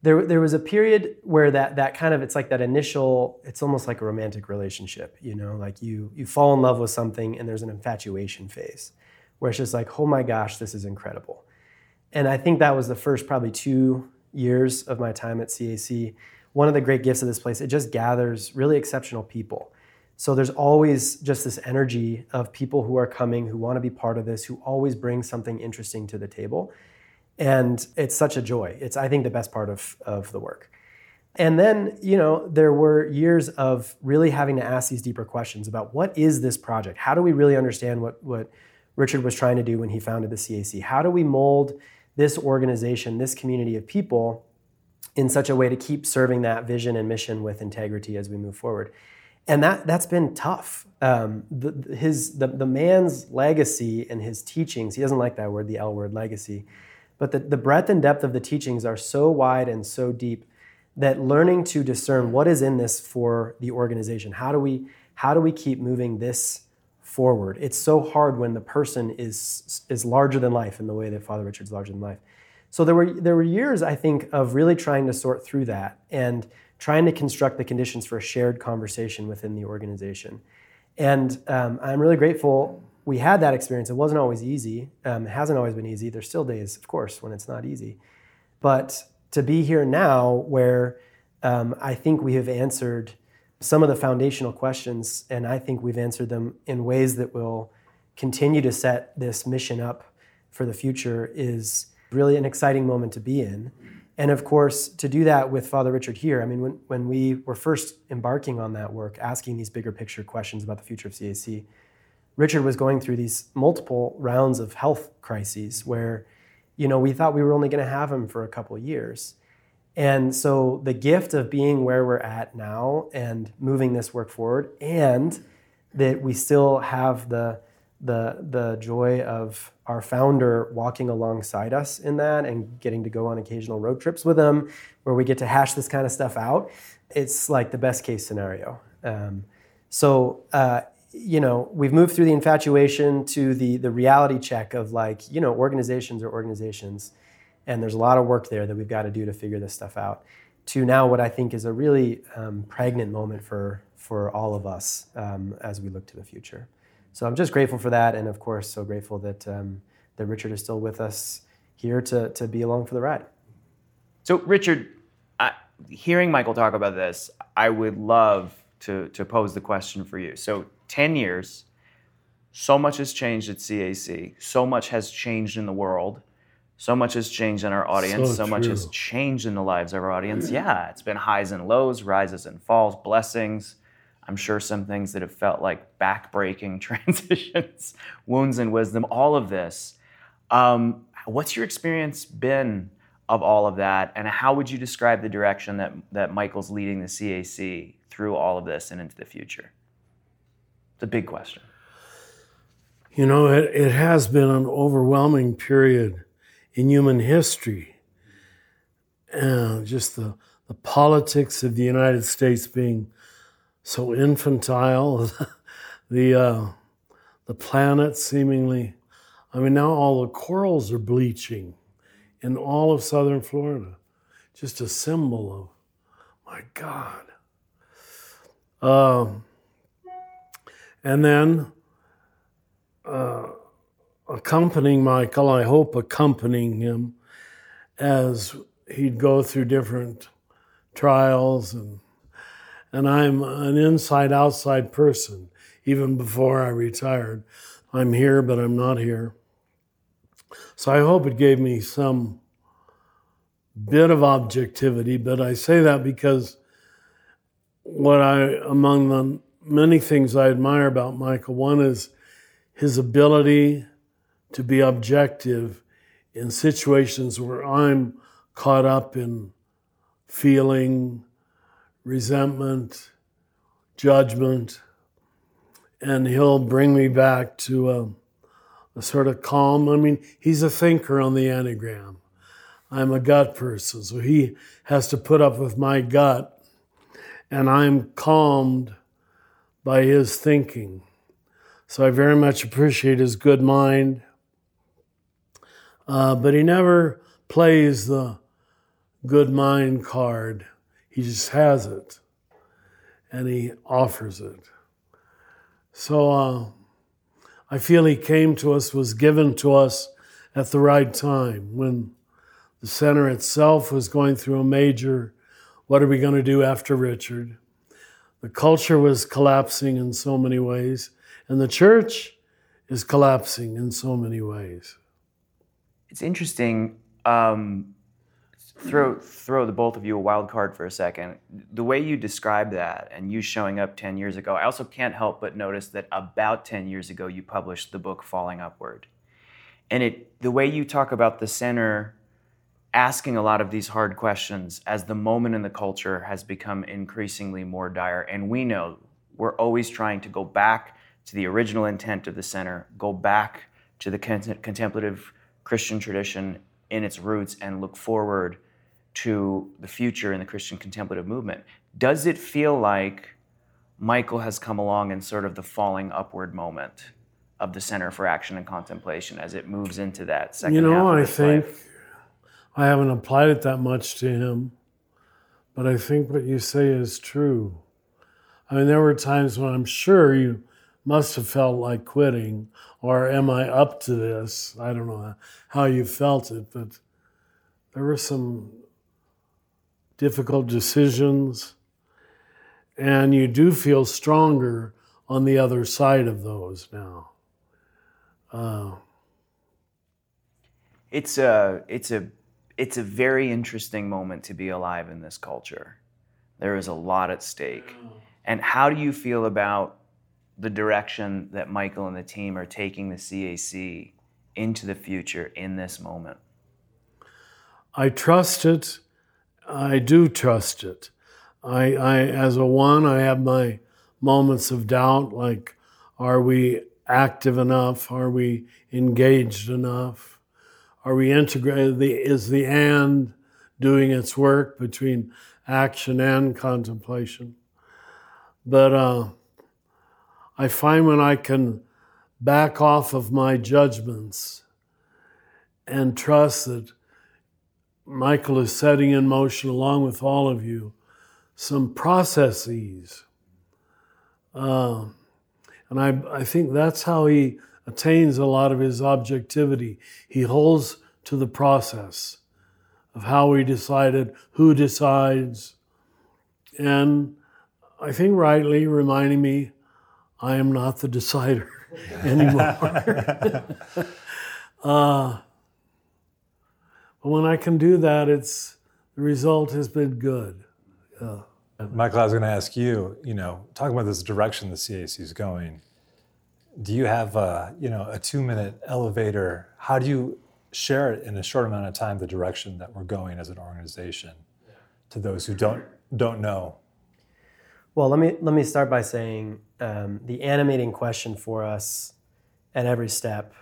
there, there was a period where that that kind of it's like that initial it's almost like a romantic relationship you know like you you fall in love with something and there's an infatuation phase where it's just like oh my gosh this is incredible. And i think that was the first probably two years of my time at cac one of the great gifts of this place it just gathers really exceptional people. So there's always just this energy of people who are coming who want to be part of this who always bring something interesting to the table and it's such a joy. It's, I think, the best part of, of the work. And then, you know, there were years of really having to ask these deeper questions about what is this project? How do we really understand what, what Richard was trying to do when he founded the CAC? How do we mold this organization, this community of people, in such a way to keep serving that vision and mission with integrity as we move forward? And that, that's been tough. Um, the, his, the, the man's legacy and his teachings, he doesn't like that word, the L word, legacy but the, the breadth and depth of the teachings are so wide and so deep that learning to discern what is in this for the organization, how do we, how do we keep moving this forward? It's so hard when the person is, is larger than life in the way that Father Richard's larger than life. So there were, there were years, I think, of really trying to sort through that and trying to construct the conditions for a shared conversation within the organization. And um, I'm really grateful we had that experience. It wasn't always easy. Um, it hasn't always been easy. There's still days, of course, when it's not easy. But to be here now, where um, I think we have answered some of the foundational questions, and I think we've answered them in ways that will continue to set this mission up for the future, is really an exciting moment to be in. And of course, to do that with Father Richard here, I mean, when, when we were first embarking on that work, asking these bigger picture questions about the future of CAC, Richard was going through these multiple rounds of health crises where, you know, we thought we were only going to have him for a couple years. And so the gift of being where we're at now and moving this work forward, and that we still have the the the joy of our founder walking alongside us in that and getting to go on occasional road trips with him where we get to hash this kind of stuff out it's like the best case scenario um, so uh, you know, we've moved through the infatuation to the the reality check of like, you know, organizations are organizations, and there's a lot of work there that we've got to do to figure this stuff out. To now, what I think is a really um, pregnant moment for for all of us um, as we look to the future. So I'm just grateful for that, and of course, so grateful that um, that Richard is still with us here to to be along for the ride. So, Richard, I, hearing Michael talk about this, I would love to to pose the question for you. So, 10 years, so much has changed at CAC, so much has changed in the world, so much has changed in our audience, so, so much has changed in the lives of our audience. Yeah, it's been highs and lows, rises and falls, blessings. I'm sure some things that have felt like backbreaking *laughs* transitions, wounds and wisdom, all of this. Um, What's your experience been of all of that, and how would you describe the direction that that Michael's leading the CAC through all of this and into the future? It's a big question. You know, it, it has been an overwhelming period in human history. And just the, the politics of the United States being so infantile, *laughs* the, uh, the planet seemingly, I mean, now all the corals are bleaching in all of southern Florida. Just a symbol of, my God. Um, and then uh, accompanying Michael, I hope accompanying him as he'd go through different trials and and I'm an inside outside person even before I retired. I'm here but I'm not here. So I hope it gave me some bit of objectivity, but I say that because what I among the many things I admire about Michael one is his ability to be objective in situations where I'm caught up in feeling, resentment, judgment, and he'll bring me back to a, a, sort of calm. I mean, he's a thinker on the Enneagram. I'm a gut person, so he has to put up with my gut, and I'm calmed by his thinking. So I very much appreciate his good mind. Uh, but he never plays the good mind card. He just has it and he offers it. So uh, I feel he came to us, was given to us at the right time when the center itself was going through a major what are we going to do after Richard? The culture was collapsing in so many ways. And the church is collapsing in so many ways. It's interesting. Um, throw throw the both of you a wild card for a second. The way you describe that and you showing up 10 years ago, I also can't help but notice that about 10 years ago you published the book Falling Upward. And it the way you talk about the center asking a lot of these hard questions as the moment in the culture has become increasingly more dire and we know we're always trying to go back to the original intent of the center, go back to the contemplative Christian tradition in its roots, and look forward to the future in the Christian contemplative movement. Does it feel like Michael has come along in sort of the falling upward moment of the Center for Action and Contemplation as it moves into that second You know, I think life? I haven't applied it that much to him, but I think what you say is true. I mean, there were times when I'm sure you must have felt like quitting, or am I up to this? I don't know how you felt it, but there were some difficult decisions, and you do feel stronger on the other side of those now. Uh, it's a it's a it's a very interesting moment to be alive in this culture. There is a lot at stake. And how do you feel about the direction that Michael and the team are taking the CAC into the future in this moment? I trust it. I do trust it. I, I, as a one, I have my moments of doubt, like, are we active enough? Are we engaged enough? Are we integrated? Is the and doing its work between action and contemplation? But uh, I find when I can back off of my judgments and trust that Michael is setting in motion, along with all of you, some processes. Uh, and I, I think that's how he attains a lot of his objectivity. He holds to the process of how we decided, who decides, and I think rightly reminding me I am not the decider *laughs* anymore. *laughs* uh, but when I can do that, it's the result has been good. Michael, I was going to ask you. You know, talking about this direction the CAC is going. Do you have a you know a two minute elevator? How do you share it in a short amount of time the direction that we're going as an organization to those who don't don't know? Well, let me let me start by saying um, the animating question for us at every step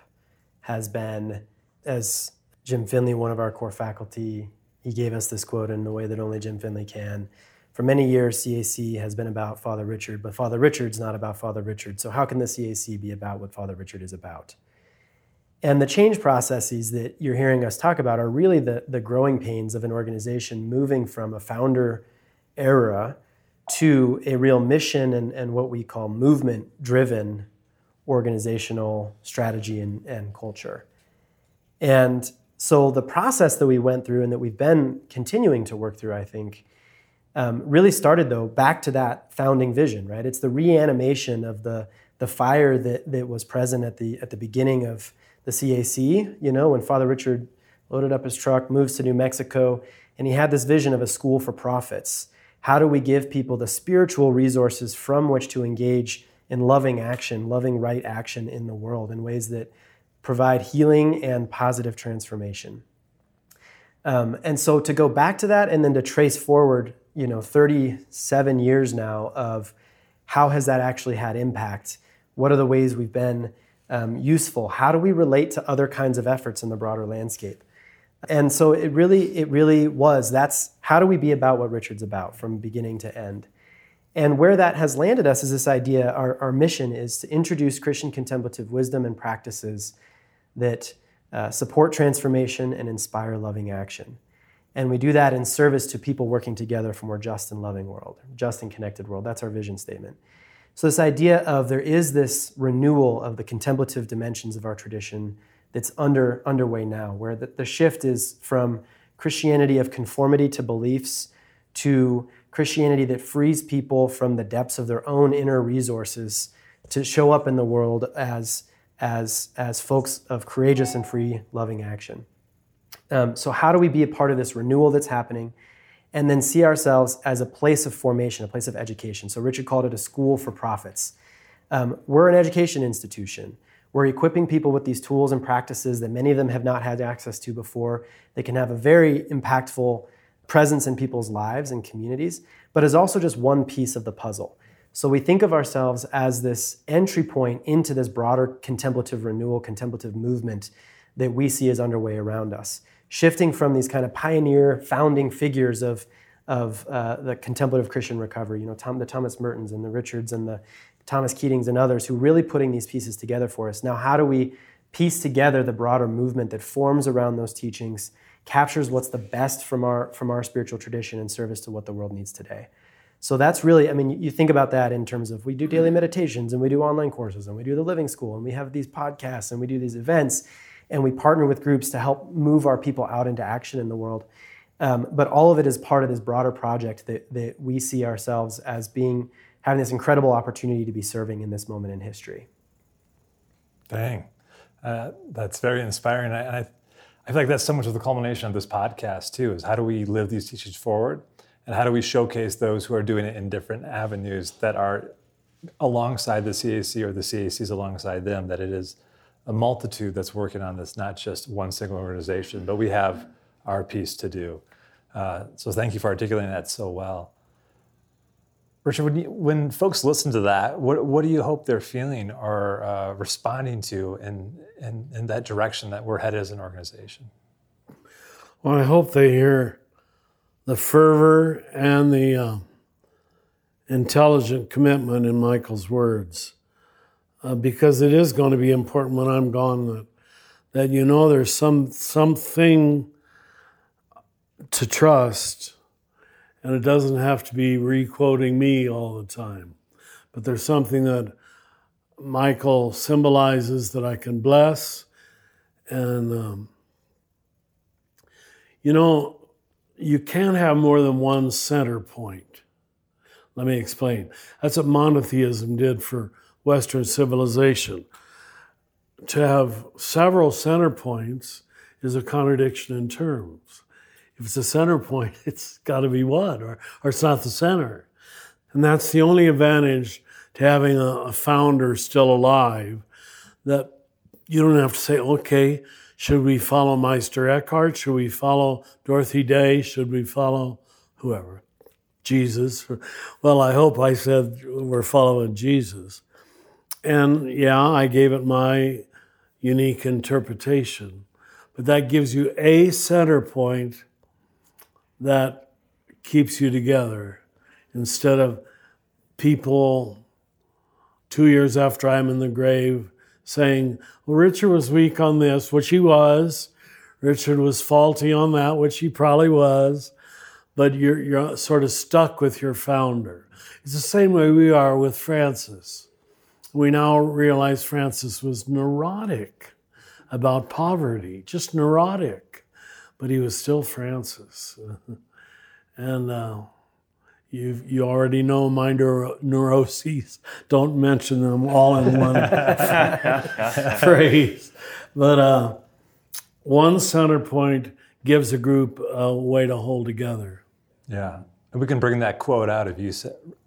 has been, as Jim Finley, one of our core faculty, he gave us this quote in the way that only Jim Finley can. For many years, CAC has been about Father Richard, but Father Richard's not about Father Richard. So how can the CAC be about what Father Richard is about? And the change processes that you're hearing us talk about are really the, the growing pains of an organization moving from a founder era to a real mission and, and what we call movement driven organizational strategy and, and culture. And so the process that we went through and that we've been continuing to work through, I think, um, really started though back to that founding vision, right? It's the reanimation of the the fire that that was present at the at the beginning of the CAC, you know, when Father Richard loaded up his truck, moves to New Mexico, and he had this vision of a school for prophets. How do we give people the spiritual resources from which to engage in loving action, loving right action in the world in ways that provide healing and positive transformation? Um, and so to go back to that and then to trace forward, you know, 37 years now of how has that actually had impact? What are the ways we've been um, useful? How do we relate to other kinds of efforts in the broader landscape? And so it really, it really was. That's how do we be about what Richard's about from beginning to end? And where that has landed us is this idea our, our mission is to introduce Christian contemplative wisdom and practices that uh, support transformation and inspire loving action. And we do that in service to people working together for a more just and loving world, just and connected world. That's our vision statement. So, this idea of there is this renewal of the contemplative dimensions of our tradition that's under, underway now, where the, the shift is from Christianity of conformity to beliefs to Christianity that frees people from the depths of their own inner resources to show up in the world as, as, as folks of courageous and free loving action. Um, so, how do we be a part of this renewal that's happening? and then see ourselves as a place of formation, a place of education. So Richard called it a school for prophets. Um, we're an education institution. We're equipping people with these tools and practices that many of them have not had access to before. They can have a very impactful presence in people's lives and communities, but is also just one piece of the puzzle. So we think of ourselves as this entry point into this broader contemplative renewal, contemplative movement that we see is underway around us shifting from these kind of pioneer founding figures of, of uh, the contemplative Christian recovery, you know, Tom, the Thomas Mertons and the Richards and the Thomas Keatings and others who really putting these pieces together for us. Now, how do we piece together the broader movement that forms around those teachings, captures what's the best from our, from our spiritual tradition in service to what the world needs today? So that's really, I mean, you think about that in terms of we do daily meditations and we do online courses and we do the living school and we have these podcasts and we do these events and we partner with groups to help move our people out into action in the world. Um, but all of it is part of this broader project that, that we see ourselves as being having this incredible opportunity to be serving in this moment in history. Dang, uh, that's very inspiring. I, I, I feel like that's so much of the culmination of this podcast too. Is how do we live these teachings forward, and how do we showcase those who are doing it in different avenues that are alongside the CAC or the CACs alongside them. That it is a multitude that's working on this, not just one single organization, but we have our piece to do. Uh, so thank you for articulating that so well. Richard, when, you, when folks listen to that, what, what do you hope they're feeling or uh, responding to in, in, in that direction that we're headed as an organization? Well, I hope they hear the fervor and the uh, intelligent commitment in Michael's words uh, because it is going to be important when I'm gone that, that you know there's some something to trust, and it doesn't have to be requoting me all the time, but there's something that Michael symbolizes that I can bless, and um, you know you can't have more than one center point. Let me explain. That's what monotheism did for Western civilization. To have several center points is a contradiction in terms. If it's a center point, *laughs* it's got to be one, or, or it's not the center. And that's the only advantage to having a, a founder still alive that you don't have to say, okay, Should we follow Meister Eckhart? Should we follow Dorothy Day? Should we follow whoever? Jesus? Well, I hope I said we're following Jesus. And yeah, I gave it my unique interpretation. But that gives you a center point that keeps you together instead of people two years after I'm in the grave saying, Well, Richard was weak on this, which he was. Richard was faulty on that, which he probably was. But you're, you're sort of stuck with your founder. It's the same way we are with Francis. We now realize Francis was neurotic about poverty, just neurotic, but he was still Francis. *laughs* and uh, you you already know my neuro- neuroses. Don't mention them all in one *laughs* phrase. But uh, one center point gives a group a way to hold together. Yeah. And we can bring that quote out of you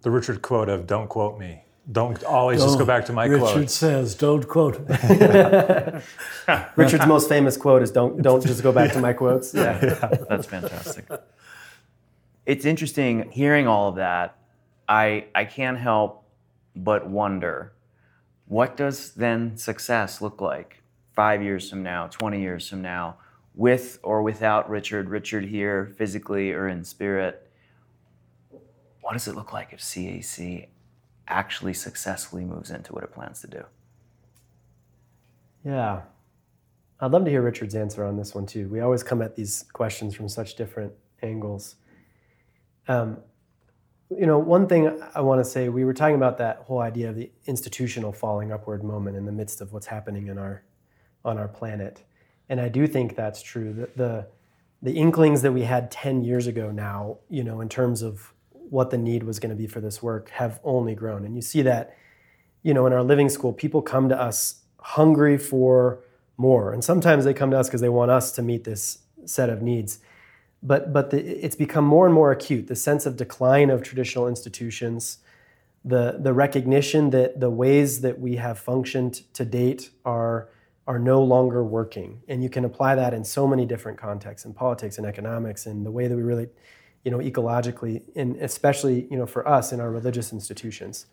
the Richard quote of don't quote me. Don't always just go oh, back to my quotes. Richard quote. says, don't quote. *laughs* Richard's most famous quote is "Don't don't just go back to my quotes." Yeah. *laughs* That's fantastic. It's interesting hearing all of that. I I can't help but wonder what does then success look like 5 years from now, 20 years from now with or without Richard, Richard here physically or in spirit. What does it look like if CAC actually successfully moves into what it plans to do? Yeah. I'd love to hear Richard's answer on this one too. We always come at these questions from such different angles. Um, you know, one thing I want to say, we were talking about that whole idea of the institutional falling upward moment in the midst of what's happening in our on our planet. And I do think that's true. The, the the inklings that we had 10 years ago now, you know, in terms of what the need was going to be for this work have only grown. And you see that, you know, in our living school, people come to us hungry for more. And sometimes they come to us because they want us to meet this set of needs. But, but the, it's become more and more acute the sense of decline of traditional institutions, the, the recognition that the ways that we have functioned to date are, are no longer working. And you can apply that in so many different contexts in politics and economics and the way that we really, you know, ecologically, and especially, you know, for us in our religious institutions.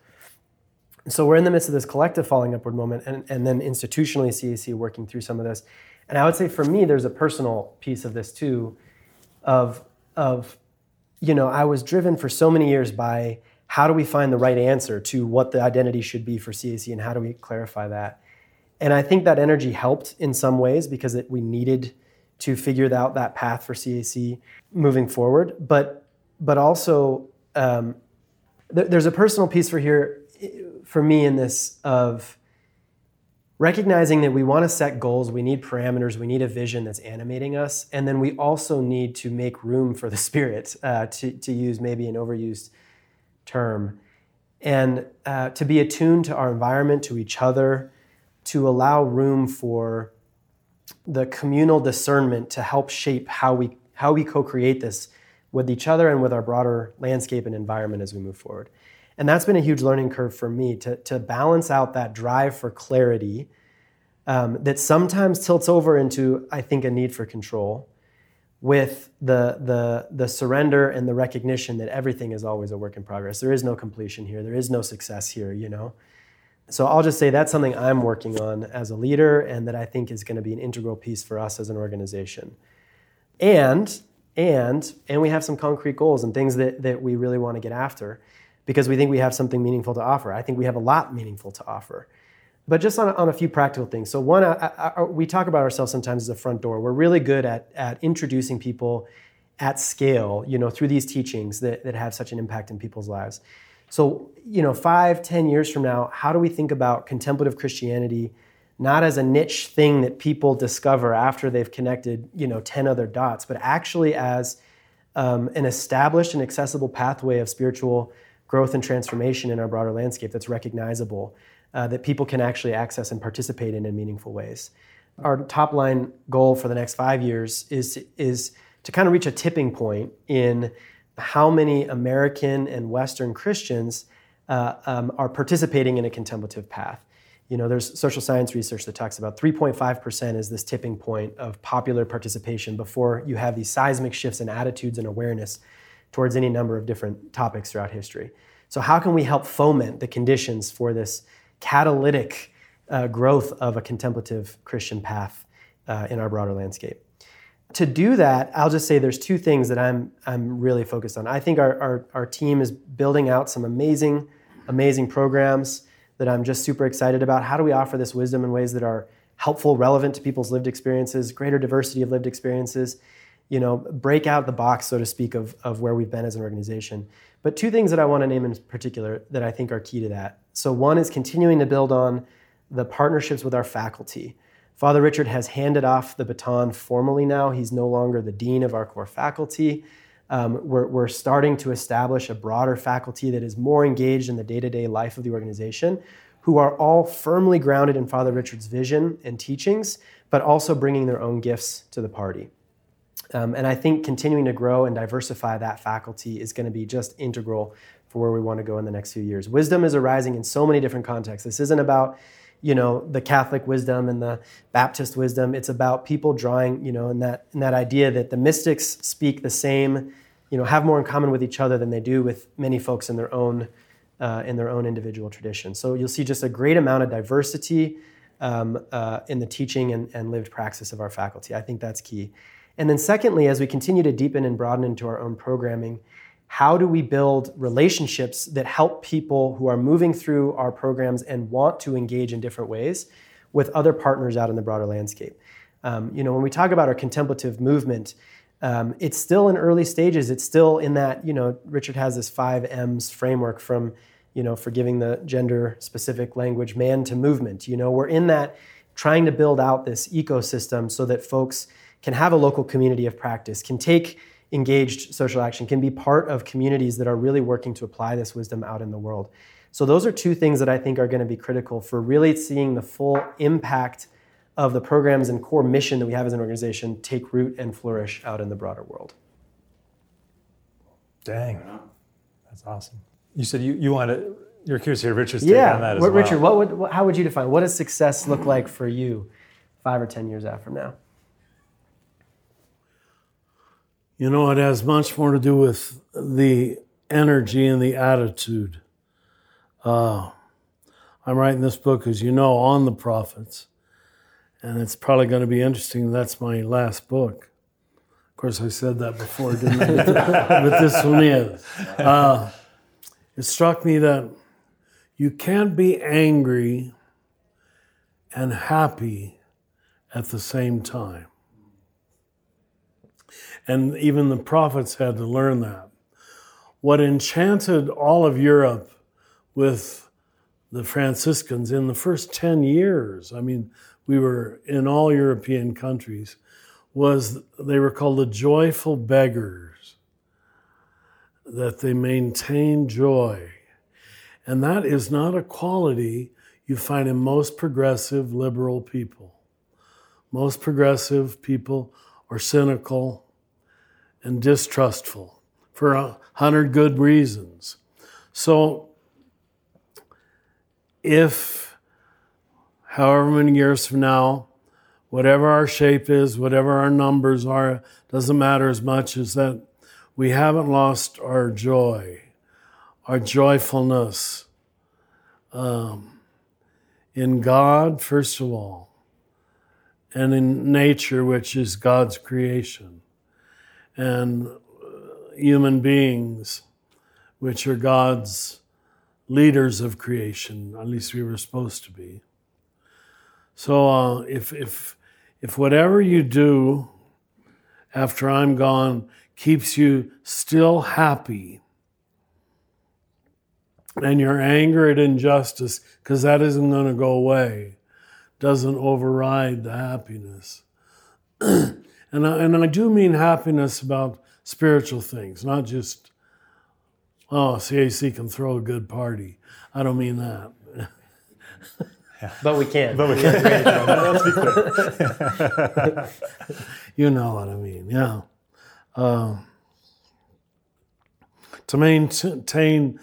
So we're in the midst of this collective falling upward moment, and, and then institutionally CAC working through some of this. And I would say for me, there's a personal piece of this too, of of you know, I was driven for so many years by how do we find the right answer to what the identity should be for CAC and how do we clarify that. And I think that energy helped in some ways because it, we needed to figure out that path for CAC moving forward. But but also um, th- there's a personal piece for here for me in this of recognizing that we want to set goals, we need parameters, we need a vision that's animating us, and then we also need to make room for the *laughs* spirit, uh, to, to use maybe an overused term, and uh, to be attuned to our environment, to each other, to allow room for the communal discernment to help shape how we how we co-create this with each other and with our broader landscape and environment as we move forward. And that's been a huge learning curve for me to, to balance out that drive for clarity um, that sometimes tilts over into, I think, a need for control with the, the, the surrender and the recognition that everything is always a work in progress. There is no completion here, there is no success here, you know? So I'll just say that's something I'm working on as a leader and that I think is going to be an integral piece for us as an organization. And and and we have some concrete goals and things that, that we really want to get after because we think we have something meaningful to offer. I think we have a lot meaningful to offer. But just on a, on a few practical things. So, one, I, I, uh, we talk about ourselves sometimes as a front door. We're really good at, at introducing people at scale, you know, through these teachings that, that have such an impact in people's lives. So, you know, five, ten years from now, how do we think about contemplative Christianity not as a niche thing that people discover after they've connected, you know, 10 other dots, but actually as um, an established and accessible pathway of spiritual growth and transformation in our broader landscape that's recognizable, uh, that people can actually access and participate in in meaningful ways. Our top line goal for the next five years is, is to kind of reach a tipping point in how many American and Western Christians uh, um, are participating in a contemplative path. You know, there's social science research that talks about 3.5% is this tipping point of popular participation before you have these seismic shifts in attitudes and awareness towards any number of different topics throughout history. So, how can we help foment the conditions for this catalytic uh, growth of a contemplative Christian path uh, in our broader landscape? To do that, I'll just say there's two things that I'm, I'm really focused on. I think our, our, our team is building out some amazing, amazing programs that I'm just super excited about. How do we offer this wisdom in ways that are helpful, relevant to people's lived experiences, greater diversity of lived experiences? You know, break out the box, so to speak, of, of where we've been as an organization. But two things that I want to name in particular that I think are key to that. So, one is continuing to build on the partnerships with our faculty. Father Richard has handed off the baton formally now. He's no longer the dean of our core faculty. Um, we're, we're starting to establish a broader faculty that is more engaged in the day to day life of the organization, who are all firmly grounded in Father Richard's vision and teachings, but also bringing their own gifts to the party. Um, and I think continuing to grow and diversify that faculty is going to be just integral for where we want to go in the next few years. Wisdom is arising in so many different contexts. This isn't about you know the Catholic wisdom and the Baptist wisdom. It's about people drawing, you know, in that in that idea that the mystics speak the same, you know, have more in common with each other than they do with many folks in their own uh, in their own individual tradition. So you'll see just a great amount of diversity um, uh, in the teaching and, and lived praxis of our faculty. I think that's key. And then secondly, as we continue to deepen and broaden into our own programming, how do we build relationships that help people who are moving through our programs and want to engage in different ways with other partners out in the broader landscape? Um, you know, when we talk about our contemplative movement, um, it's still in early stages. It's still in that, you know, Richard has this five M's framework from, you know, forgiving the gender specific language, man to movement. You know, we're in that trying to build out this ecosystem so that folks can have a local community of practice, can take engaged social action, can be part of communities that are really working to apply this wisdom out in the world. So, those are two things that I think are going to be critical for really seeing the full impact of the programs and core mission that we have as an organization take root and flourish out in the broader world. Dang, that's awesome. You said you, you want to, you're curious to hear Richard's take yeah. on that as what, well. Richard, what would, what, how would you define, what does success look like for you five or 10 years out from now? You know, it has much more to do with the energy and the attitude. Uh, I'm writing this book, as you know, on the prophets, and it's probably going to be interesting. That's my last book. Of course, I said that before, didn't I? *laughs* but this one is. Uh, it struck me that you can't be angry and happy at the same time. And even the prophets had to learn that. What enchanted all of Europe with the Franciscans in the first 10 years, I mean, we were in all European countries, was they were called the joyful beggars, that they maintained joy. And that is not a quality you find in most progressive liberal people. Most progressive people are cynical, and distrustful for a hundred good reasons. So, if however many years from now, whatever our shape is, whatever our numbers are, doesn't matter as much as that we haven't lost our joy, our joyfulness um, in God, first of all, and in nature, which is God's creation and human beings, which are God's leaders of creation. At least we were supposed to be. So uh, if if if whatever you do after I'm gone keeps you still happy, and your anger at injustice, because that isn't going to go away, doesn't override the happiness. *clears throat* And I, and I do mean happiness about spiritual things, not just, oh, CAC can throw a good party. I don't mean that. *laughs* But we can. But we can. *laughs* Let's be clear. *laughs* you know what I mean, yeah. Uh, to maintain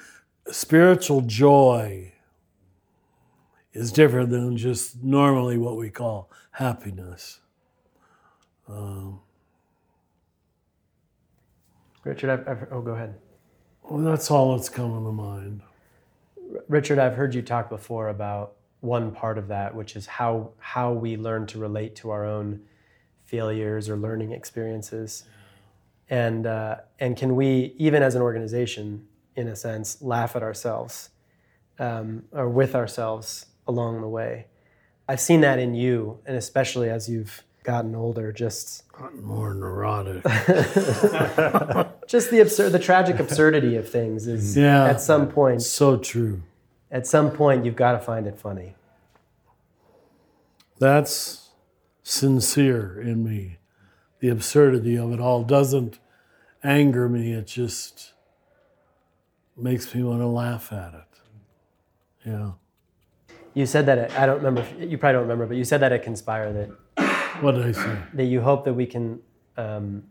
spiritual joy is different than just normally what we call happiness. Um, Richard, I've, I've, oh, go ahead. well, that's all that's coming to mind. Richard, I've heard you talk before about one part of that, which is how how we learn to relate to our own failures or learning experiences, and uh, and can we even as an organization, in a sense, laugh at ourselves um, or with ourselves along the way. I've seen that in you, and especially as you've gotten older, just Gotten more neurotic. *laughs* *laughs* just the absurd, the tragic absurdity of things is Yeah. at some point so true. at some point you've got to find it funny. That's sincere in me. The absurdity of it all doesn't anger me, it just makes me want to laugh at it. Yeah. You said that at, I don't remember. You probably don't remember, but you said that at Conspire that What did I say? that you hope that we can um,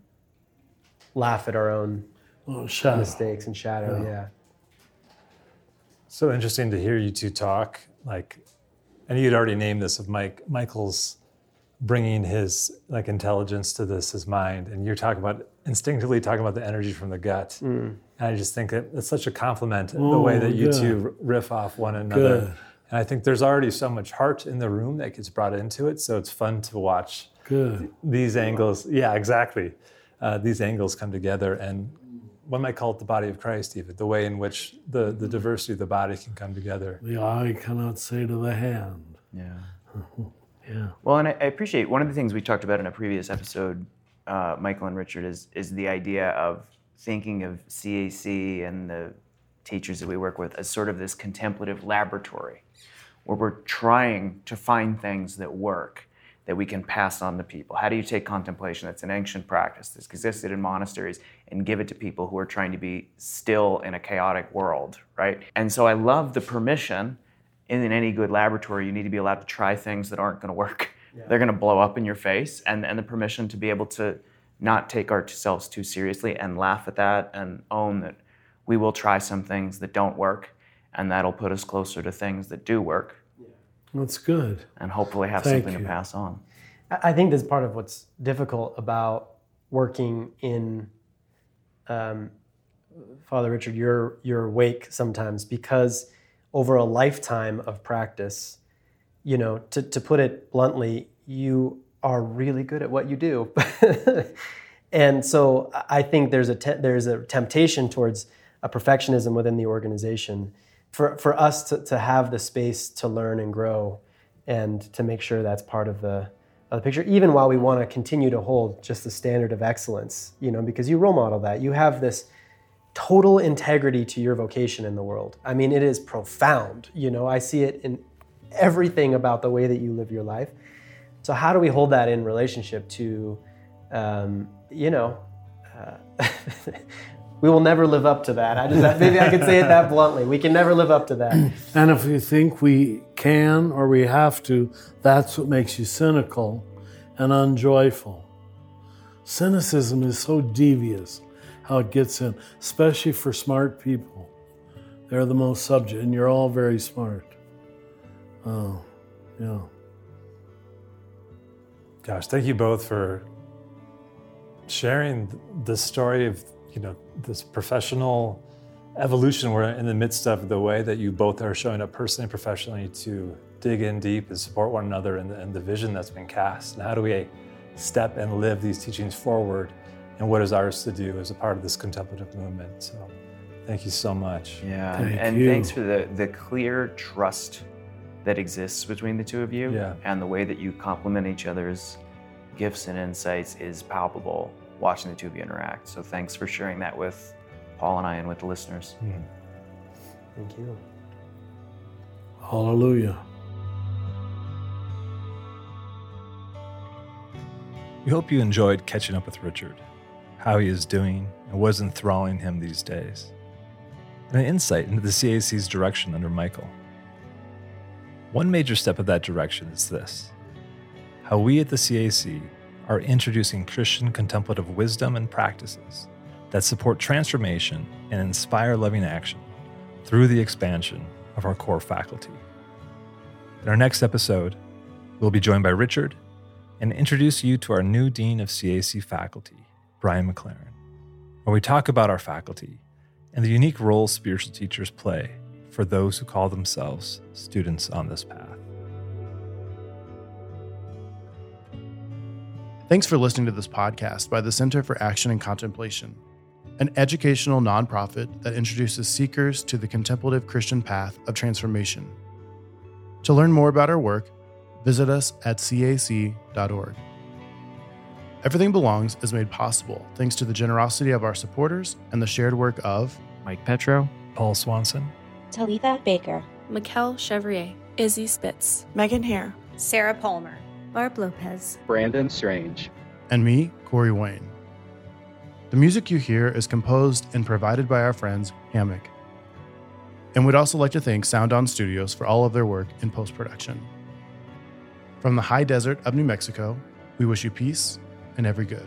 laugh at our own Oh, mistakes and shadow. Yeah. So interesting to hear you two talk. Like, and you'd already named this of Mike Michael's bringing his like intelligence to this, his mind, and you're talking about instinctively talking about the energy from the gut. And I just think that it's such a compliment the way Oh, that you good. two riff off one another. Good. And I think there's already so much heart in the room that gets brought into it. So it's fun to watch Good. these angles. Yeah, exactly. Uh, these angles come together, and one might call it the body of Christ, even the way in which the, the diversity of the body can come together. The eye cannot say to the hand. Yeah. *laughs* Yeah. Well, and I, I appreciate one of the things we talked about in a previous episode, uh, Michael and Richard, is is the idea of thinking of CAC and the teachers that we work with as sort of this contemplative laboratory, where we're trying to find things that work that we can pass on to people. How do you take contemplation that's an ancient practice that's existed in monasteries and give it to people who are trying to be still in a chaotic world, right? And so I love the permission in any good laboratory, you need to be allowed to try things that aren't going to work. They're going to blow up in your face, and, and the permission to be able to not take ourselves too seriously and laugh at that and own that we will try some things that don't work, and that'll put us closer to things that do work, That's good. and hopefully have Thank something you. to pass on. I I think that's part of what's difficult about working in um, Father Richard, you're you're awake sometimes because over a lifetime of practice, you know, to, to put it bluntly, you are really good at what you do. *laughs* and so I I think there's a te- there's a temptation towards a perfectionism within the organization for, for us to, to have the space to learn and grow and to make sure that's part of the, of the picture, even while we want to continue to hold just the standard of excellence, you know, because you role model that. You have this total integrity to your vocation in the world. I mean, it is profound. You know, I see it in everything about the way that you live your life. So, how do we hold that in relationship to, um, you know, uh, *laughs* we will never live up to that. I just, maybe I could say it that bluntly. We can never live up to that. *clears throat* And if you think we can or we have to, that's what makes you cynical and unjoyful. Cynicism is so devious how it gets in, especially for smart people. They're the most subject, and you're all very smart. Oh, yeah. Gosh, thank you both for sharing the story of you know this professional evolution we're in the midst of. The way that you both are showing up personally and professionally to dig in deep and support one another and the, and the vision that's been cast. And how do we step and live these teachings forward? And what is ours to do as a part of this contemplative movement? So, thank you so much. Yeah, Thank and you. thanks for the the clear trust that exists between the two of you, Yeah. and the way that you complement each other's gifts and insights is palpable. Watching the two of you interact. So thanks for sharing that with Paul and I and with the listeners. Hmm. Thank you. Hallelujah. We hope you enjoyed catching up with Richard, how he is doing, and what is enthralling him these days, and an insight into the CAC's direction under Michael. One major step of that direction is this how we at the CAC are introducing Christian contemplative wisdom and practices that support transformation and inspire loving action through the expansion of our core faculty. In our next episode, we'll be joined by Richard and introduce you to our new Dean of CAC faculty, Brian McLaren, where we talk about our faculty and the unique role spiritual teachers play for those who call themselves students on this path. Thanks for listening to this podcast by the Center for Action and Contemplation, an educational nonprofit that introduces seekers to the contemplative Christian path of transformation. To learn more about our work, visit us at cac.org. Everything Belongs is made possible thanks to the generosity of our supporters and the shared work of Mike Petrow, Paul Swanson, Talitha Baker, Mikkel Chevrier, Izzy Spitz, Megan Hare, Sarah Palmer, Barb Lopez, Brandon Strange, and me, Corey Wayne. The music you hear is composed and provided by our friends Hammock. And we'd also like to thank Sound On Studios for all of their work in post production. From the high desert of New Mexico, we wish you peace and every good.